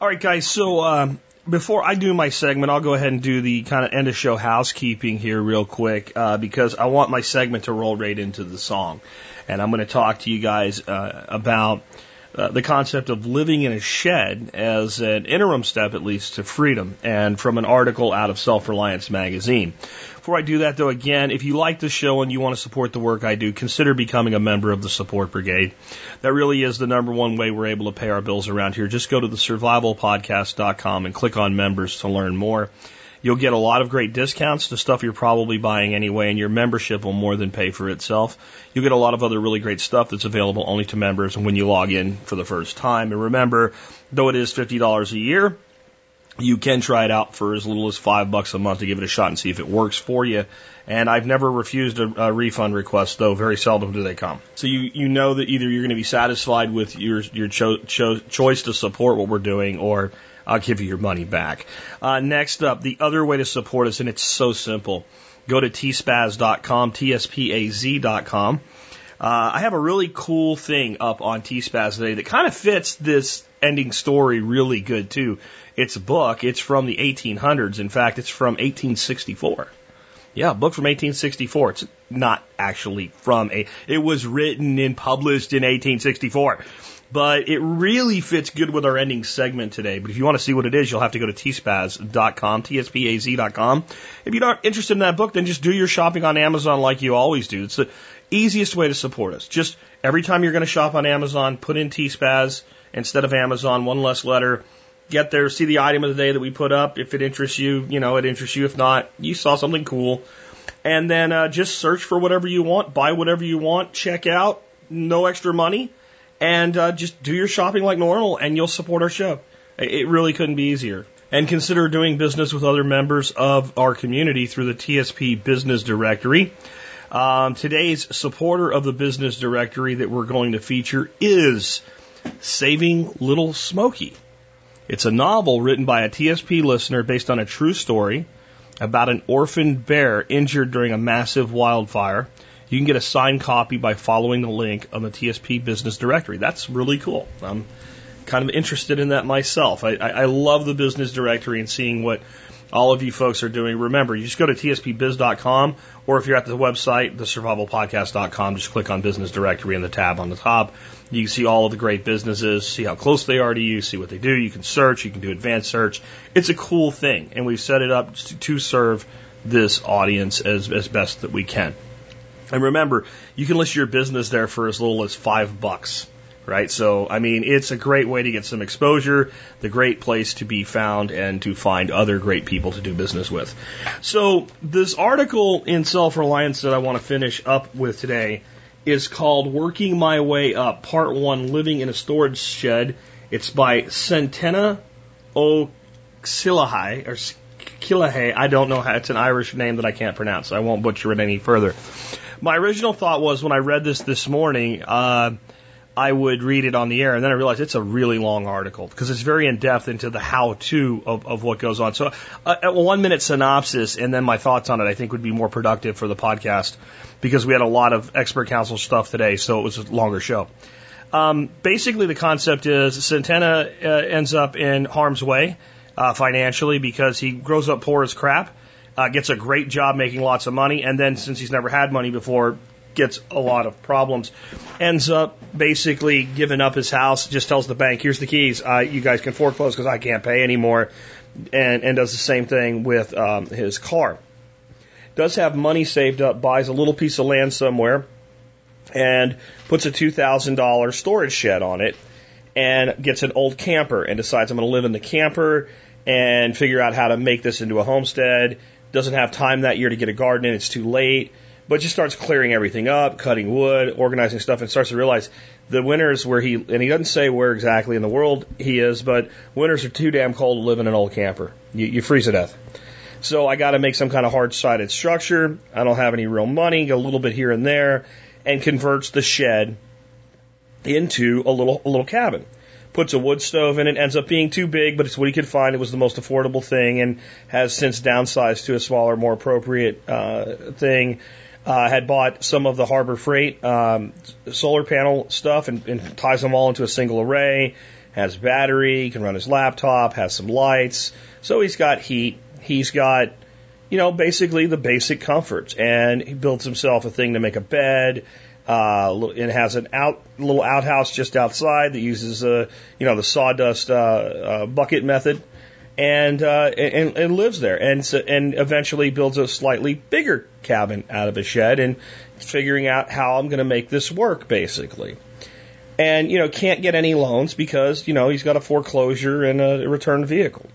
All right, guys. So um, before I do my segment, I'll go ahead and do the kind of end of show housekeeping here real quick uh, because I want my segment to roll right into the song, and I'm going to talk to you guys uh, about. Uh, the concept of living in a shed as an interim step, at least, to freedom, and from an article out of Self Reliance magazine. Before I do that, though, again, if you like the show and you want to support the work I do, consider becoming a member of the Support Brigade. That really is the number one way we're able to pay our bills around here. Just go to the survivalpodcast.com and click on members to learn more. You'll get a lot of great discounts to stuff you're probably buying anyway, and your membership will more than pay for itself. You'll get a lot of other really great stuff that's available only to members when you log in for the first time. And remember, though it is $50 a year, you can try it out for as little as five bucks a month to give it a shot and see if it works for you. And I've never refused a, a refund request, though very seldom do they come. So you, you know that either you're going to be satisfied with your, your cho- cho- choice to support what we're doing or I'll give you your money back. Uh, next up, the other way to support us, and it's so simple. Go to tspaz.com, T-S-P-A-Z.com. Uh, I have a really cool thing up on TSPAZ today that kind of fits this ending story really good too. It's a book. It's from the 1800s. In fact, it's from 1864. Yeah, book from 1864. It's not actually from a, it was written and published in 1864 but it really fits good with our ending segment today. But if you want to see what it is, you'll have to go to tspaz.com, T-S-P-A-Z.com. If you're not interested in that book, then just do your shopping on Amazon like you always do. It's the easiest way to support us. Just every time you're going to shop on Amazon, put in T-Spaz instead of Amazon, one less letter, get there, see the item of the day that we put up. If it interests you, you know, it interests you. If not, you saw something cool. And then uh, just search for whatever you want, buy whatever you want, check out, no extra money, and uh, just do your shopping like normal, and you'll support our show. It really couldn't be easier. And consider doing business with other members of our community through the TSP Business Directory. Um, today's supporter of the business directory that we're going to feature is Saving Little Smoky. It's a novel written by a TSP listener based on a true story about an orphaned bear injured during a massive wildfire. You can get a signed copy by following the link on the TSP business directory. That's really cool. I'm kind of interested in that myself. I, I, I love the business directory and seeing what all of you folks are doing. Remember, you just go to tspbiz.com or if you're at the website, thesurvivalpodcast.com, just click on business directory in the tab on the top. You can see all of the great businesses, see how close they are to you, see what they do. You can search, you can do advanced search. It's a cool thing, and we've set it up to serve this audience as, as best that we can. And remember, you can list your business there for as little as five bucks right? So, I mean, it's a great way to get some exposure, the great place to be found and to find other great people to do business with. So, this article in Self Reliance that I want to finish up with today is called Working My Way Up, Part 1 Living in a Storage Shed. It's by Centena O'Cillahai, or Killahay. I don't know how, it's an Irish name that I can't pronounce, so I won't butcher it any further. My original thought was when I read this this morning, uh, I would read it on the air, and then I realized it's a really long article because it's very in depth into the how to of, of what goes on. So, uh, a one minute synopsis and then my thoughts on it, I think would be more productive for the podcast because we had a lot of expert council stuff today, so it was a longer show. Um, basically, the concept is Centena uh, ends up in harm's way uh, financially because he grows up poor as crap, uh, gets a great job making lots of money, and then since he's never had money before, gets a lot of problems. Ends up basically giving up his house, just tells the bank, here's the keys, uh, you guys can foreclose because I can't pay anymore, and, and does the same thing with um, his car. Does have money saved up, buys a little piece of land somewhere, and puts a $2,000 storage shed on it, and gets an old camper and decides I'm going to live in the camper and figure out how to make this into a homestead. Doesn't have time that year to get a garden in, it's too late but just starts clearing everything up, cutting wood, organizing stuff, and starts to realize the winters where he and he doesn't say where exactly in the world he is, but winters are too damn cold to live in an old camper. You, you freeze to death. So I got to make some kind of hard-sided structure. I don't have any real money, a little bit here and there, and converts the shed into a little a little cabin. Puts a wood stove in it, ends up being too big, but it's what he could find. It was the most affordable thing, and has since downsized to a smaller, more appropriate uh, thing uh, had bought some of the Harbor Freight um, solar panel stuff and, and ties them all into a single array. Has battery, can run his laptop, has some lights. So he's got heat. He's got, you know, basically the basic comforts. And he builds himself a thing to make a bed. Uh, it has an out little outhouse just outside that uses, uh, you know, the sawdust uh, uh, bucket method. And, uh, and and lives there, and so, and eventually builds a slightly bigger cabin out of a shed, and figuring out how I'm going to make this work, basically. And you know can't get any loans because you know he's got a foreclosure and a return vehicle,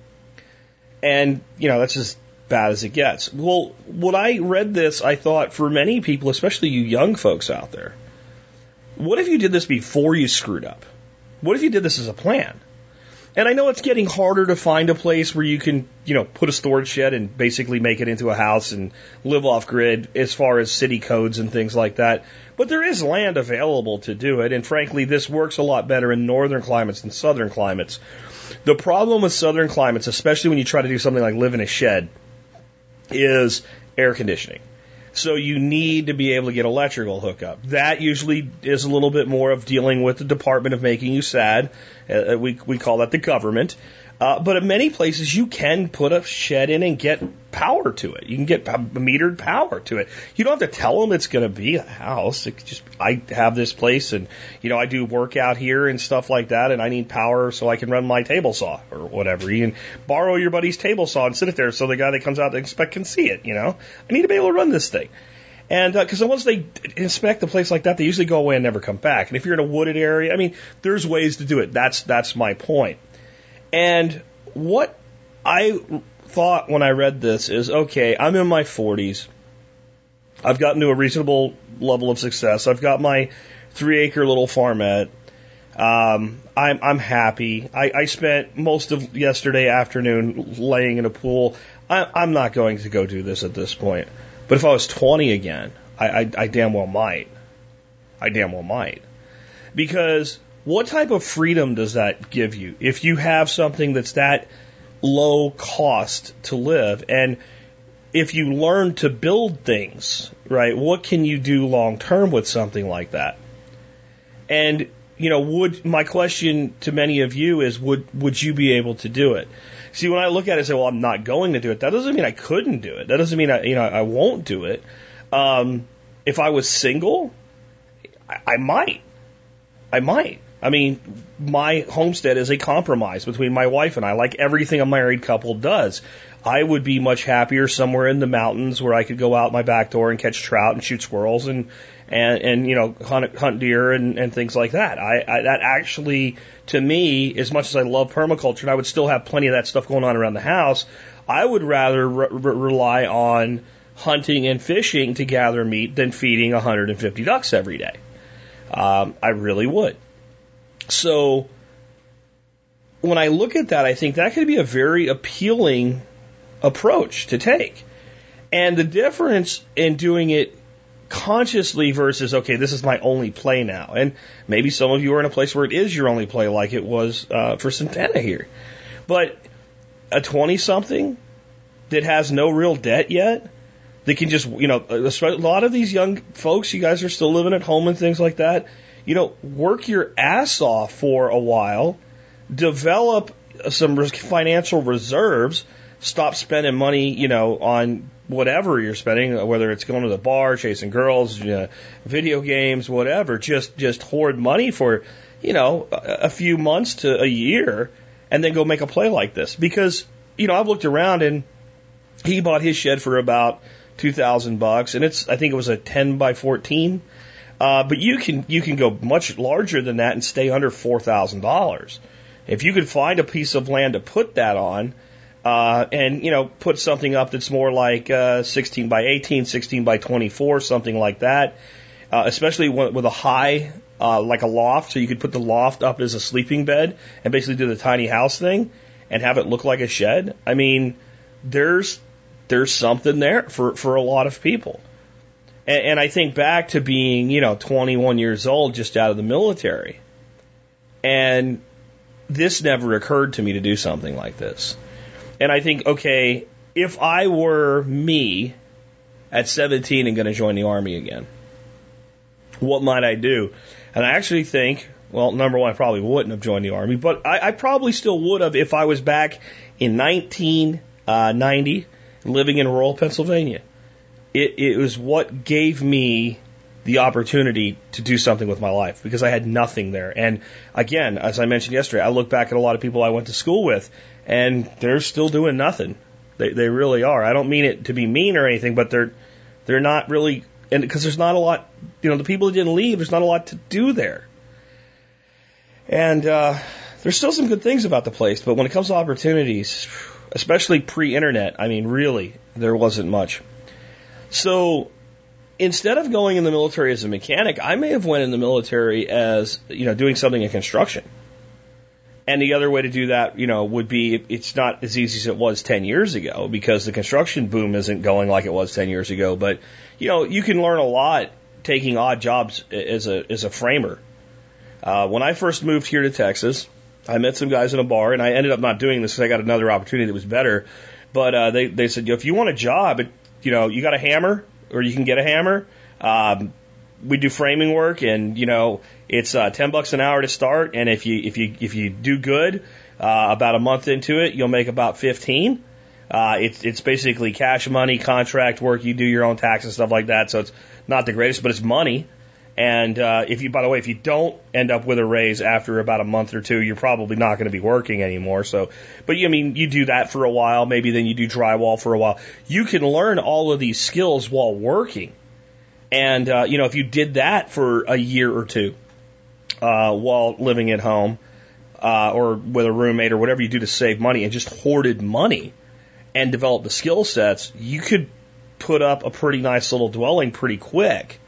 and you know that's as bad as it gets. Well, when I read this, I thought for many people, especially you young folks out there, what if you did this before you screwed up? What if you did this as a plan? And I know it's getting harder to find a place where you can, you know, put a storage shed and basically make it into a house and live off grid as far as city codes and things like that. But there is land available to do it. And frankly, this works a lot better in northern climates than southern climates. The problem with southern climates, especially when you try to do something like live in a shed, is air conditioning. So you need to be able to get electrical hookup. That usually is a little bit more of dealing with the Department of Making You Sad. Uh, we, we call that the government. Uh, but in many places, you can put a shed in and get power to it. You can get metered power to it. You don't have to tell them it's going to be a house. It's just I have this place, and you know I do work out here and stuff like that, and I need power so I can run my table saw or whatever. You can borrow your buddy's table saw and sit it there so the guy that comes out to inspect can see it. You know, I need to be able to run this thing. And because uh, once they inspect a place like that, they usually go away and never come back. And if you're in a wooded area, I mean, there's ways to do it. That's that's my point. And what I thought when I read this is okay, I'm in my 40s. I've gotten to a reasonable level of success. I've got my three acre little farmette. Um, I'm, I'm happy. I, I spent most of yesterday afternoon laying in a pool. I, I'm not going to go do this at this point. But if I was 20 again, I, I, I damn well might. I damn well might. Because what type of freedom does that give you if you have something that's that low cost to live? And if you learn to build things, right, what can you do long term with something like that? And, you know, would, my question to many of you is, would, would you be able to do it? See, when I look at it and say, well, I'm not going to do it, that doesn't mean I couldn't do it. That doesn't mean I, you know, I won't do it. Um, if I was single, I, I might. I might. I mean, my homestead is a compromise between my wife and I, like everything a married couple does. I would be much happier somewhere in the mountains where I could go out my back door and catch trout and shoot squirrels and and and you know hunt hunt deer and, and things like that. I, I that actually to me, as much as I love permaculture and I would still have plenty of that stuff going on around the house, I would rather re- rely on hunting and fishing to gather meat than feeding 150 ducks every day. Um, I really would. So when I look at that, I think that could be a very appealing approach to take. And the difference in doing it consciously versus, okay, this is my only play now. And maybe some of you are in a place where it is your only play, like it was uh, for Santana here. But a 20 something that has no real debt yet, that can just, you know, a lot of these young folks, you guys are still living at home and things like that. You know, work your ass off for a while, develop some financial reserves, stop spending money, you know, on whatever you're spending, whether it's going to the bar, chasing girls, you know, video games, whatever. Just just hoard money for, you know, a, a few months to a year, and then go make a play like this. Because you know, I've looked around and he bought his shed for about two thousand bucks, and it's I think it was a ten by fourteen. Uh, but you can you can go much larger than that and stay under four thousand dollars. If you could find a piece of land to put that on, uh, and you know put something up that's more like uh, 16 by 18, 16 by 24, something like that. Uh, especially with a high, uh, like a loft, so you could put the loft up as a sleeping bed and basically do the tiny house thing and have it look like a shed. I mean, there's there's something there for for a lot of people. And, and I think back to being, you know, 21 years old, just out of the military, and this never occurred to me to do something like this. And I think, okay, if I were me at 17 and going to join the army again, what might I do? And I actually think, well, number one, I probably wouldn't have joined the army, but I, I probably still would have if I was back in 1990 uh, living in rural Pennsylvania. It, it was what gave me the opportunity to do something with my life because I had nothing there. And again, as I mentioned yesterday, I look back at a lot of people I went to school with and they're still doing nothing. They, they really are. I don't mean it to be mean or anything, but they're, they're not really, and because there's not a lot, you know, the people that didn't leave, there's not a lot to do there. And, uh, there's still some good things about the place, but when it comes to opportunities, especially pre-internet, I mean, really, there wasn't much. So instead of going in the military as a mechanic, I may have went in the military as, you know, doing something in construction. And the other way to do that, you know, would be it's not as easy as it was 10 years ago because the construction boom isn't going like it was 10 years ago. But, you know, you can learn a lot taking odd jobs as a, as a framer. Uh, when I first moved here to Texas, I met some guys in a bar and I ended up not doing this because I got another opportunity that was better. But, uh, they, they said, if you want a job, you know, you got a hammer or you can get a hammer. Um, we do framing work and, you know, it's uh, ten bucks an hour to start, and if you if you if you do good, uh, about a month into it, you'll make about fifteen. Uh, it's it's basically cash money, contract work. You do your own tax and stuff like that, so it's not the greatest, but it's money. And uh, if you, by the way, if you don't end up with a raise after about a month or two, you're probably not going to be working anymore. So, but you, I mean, you do that for a while, maybe then you do drywall for a while. You can learn all of these skills while working. And, uh, you know, if you did that for a year or two, uh, while living at home, uh, or with a roommate or whatever you do to save money and just hoarded money and developed the skill sets, you could put up a pretty nice little dwelling pretty quick.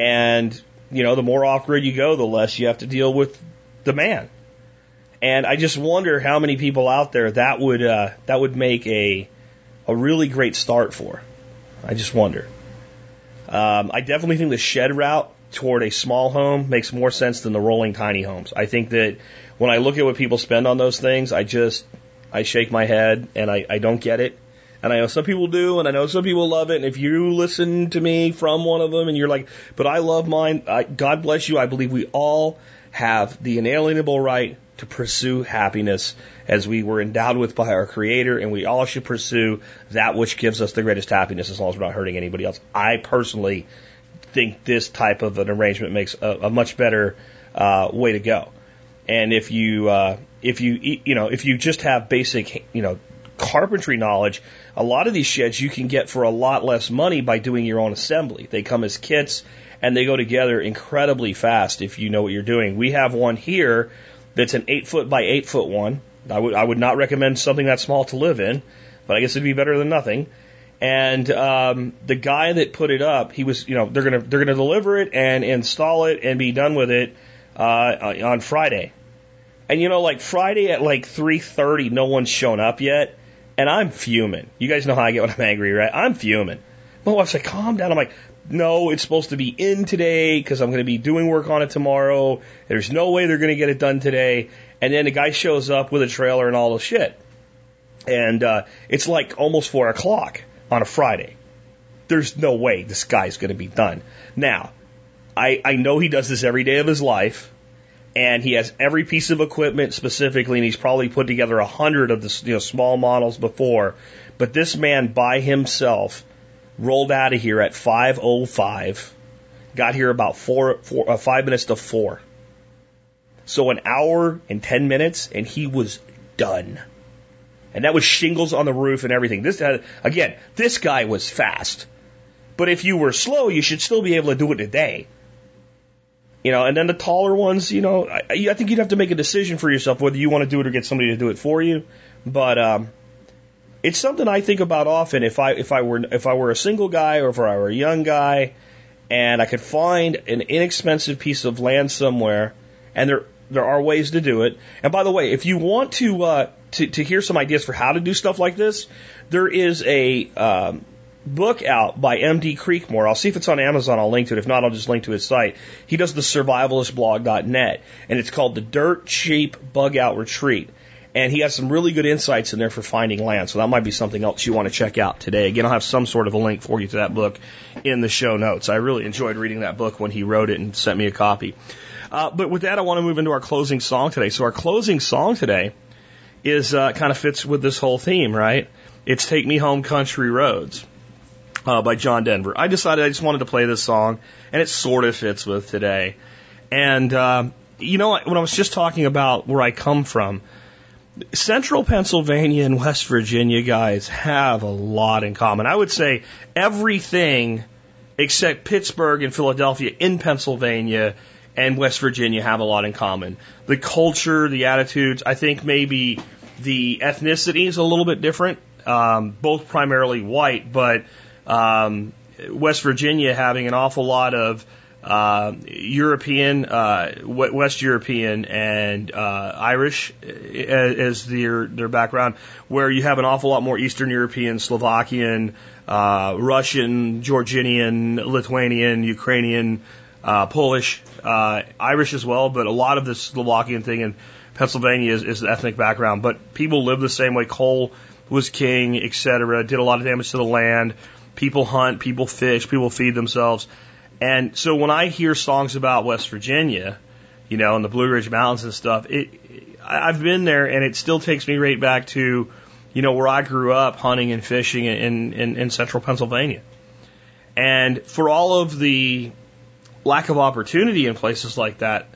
And, you know, the more off grid you go, the less you have to deal with demand. And I just wonder how many people out there that would uh, that would make a a really great start for. I just wonder. Um, I definitely think the shed route toward a small home makes more sense than the rolling tiny homes. I think that when I look at what people spend on those things, I just I shake my head and I, I don't get it. And I know some people do, and I know some people love it. And if you listen to me from one of them and you're like, but I love mine, I, God bless you. I believe we all have the inalienable right to pursue happiness as we were endowed with by our Creator, and we all should pursue that which gives us the greatest happiness as long as we're not hurting anybody else. I personally think this type of an arrangement makes a, a much better uh, way to go. And if you uh, if you you know if you just have basic you know carpentry knowledge, a lot of these sheds you can get for a lot less money by doing your own assembly. They come as kits and they go together incredibly fast if you know what you're doing. We have one here that's an eight foot by eight foot one. I would I would not recommend something that small to live in, but I guess it'd be better than nothing. And um, the guy that put it up, he was, you know, they're gonna they're gonna deliver it and install it and be done with it uh, on Friday. And you know, like Friday at like 3:30, no one's shown up yet, and I'm fuming. You guys know how I get when I'm angry, right? I'm fuming. My wife's like, "Calm down." I'm like, "No, it's supposed to be in today because I'm going to be doing work on it tomorrow. There's no way they're going to get it done today." And then the guy shows up with a trailer and all the shit, and uh, it's like almost four o'clock on a Friday. There's no way this guy's going to be done. Now, I, I know he does this every day of his life, and he has every piece of equipment specifically, and he's probably put together a hundred of the you know, small models before. But this man by himself rolled out of here at 5:05, got here about four, four uh, five minutes to four. So an hour and ten minutes, and he was done. And that was shingles on the roof and everything. This uh, again, this guy was fast. But if you were slow, you should still be able to do it today. day. You know, and then the taller ones, you know, I, I think you'd have to make a decision for yourself whether you want to do it or get somebody to do it for you. But um, it's something I think about often. If I if I were if I were a single guy or if I were a young guy, and I could find an inexpensive piece of land somewhere, and there there are ways to do it. And by the way, if you want to uh, to, to hear some ideas for how to do stuff like this, there is a um, book out by MD Creekmore. I'll see if it's on Amazon. I'll link to it. If not, I'll just link to his site. He does the survivalistblog.net, and it's called the Dirt Cheap Bug Out Retreat. And he has some really good insights in there for finding land. So that might be something else you want to check out today. Again, I'll have some sort of a link for you to that book in the show notes. I really enjoyed reading that book when he wrote it and sent me a copy. Uh, but with that, I want to move into our closing song today. So our closing song today is uh, kind of fits with this whole theme, right? It's "Take Me Home, Country Roads" uh, by John Denver. I decided I just wanted to play this song, and it sort of fits with today. And uh, you know, when I was just talking about where I come from, Central Pennsylvania and West Virginia guys have a lot in common. I would say everything except Pittsburgh and Philadelphia in Pennsylvania and West Virginia have a lot in common. The culture, the attitudes, I think maybe the ethnicity is a little bit different, um, both primarily white, but um, West Virginia having an awful lot of uh, European, uh, West European, and uh, Irish as their their background, where you have an awful lot more Eastern European, Slovakian, uh, Russian, Georgian, Lithuanian, Ukrainian, uh, Polish, uh, Irish as well, but a lot of the Slovakian thing in Pennsylvania is, is ethnic background. But people live the same way. Coal was king, etc. Did a lot of damage to the land. People hunt, people fish, people feed themselves. And so when I hear songs about West Virginia, you know, and the Blue Ridge Mountains and stuff, it, I've been there and it still takes me right back to, you know, where I grew up hunting and fishing in, in, in central Pennsylvania. And for all of the lack of opportunity in places like that,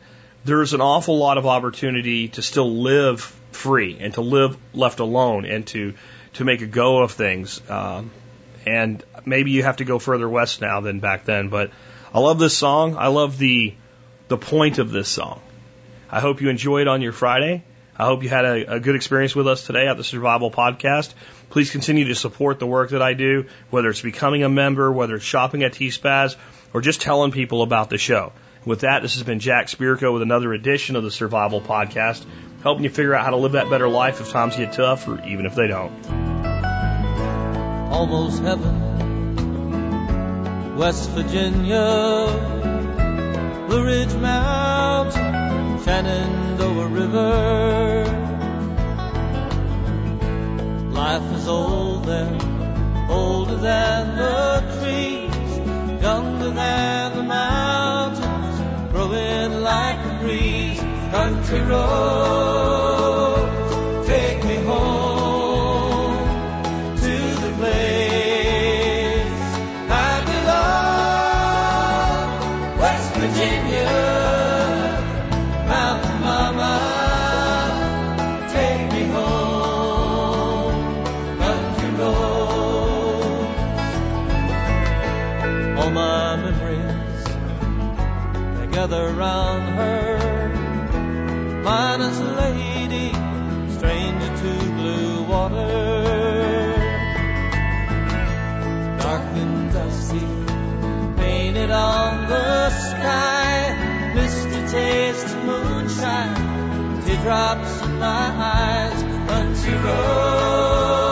there's an awful lot of opportunity to still live free and to live left alone and to to make a go of things. Um, and maybe you have to go further west now than back then. But I love this song. I love the the point of this song. I hope you enjoyed on your Friday. I hope you had a, a good experience with us today at the Survival Podcast. Please continue to support the work that I do, whether it's becoming a member, whether it's shopping at T-Spaz, or just telling people about the show. With that, this has been Jack Spirko with another edition of the Survival Podcast, helping you figure out how to live that better life if times get tough or even if they don't. Almost heaven. West Virginia, Blue Ridge Mountain, Shenandoah River. Life is old there, older than the trees, younger than the mountains, growing like a breeze. Country roads, teardrops in my eyes, country roads,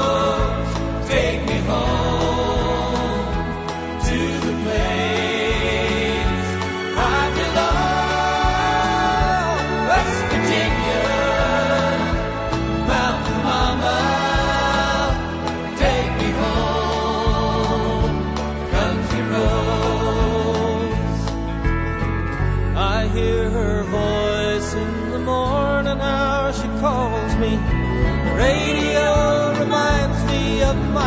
me. The radio reminds me of my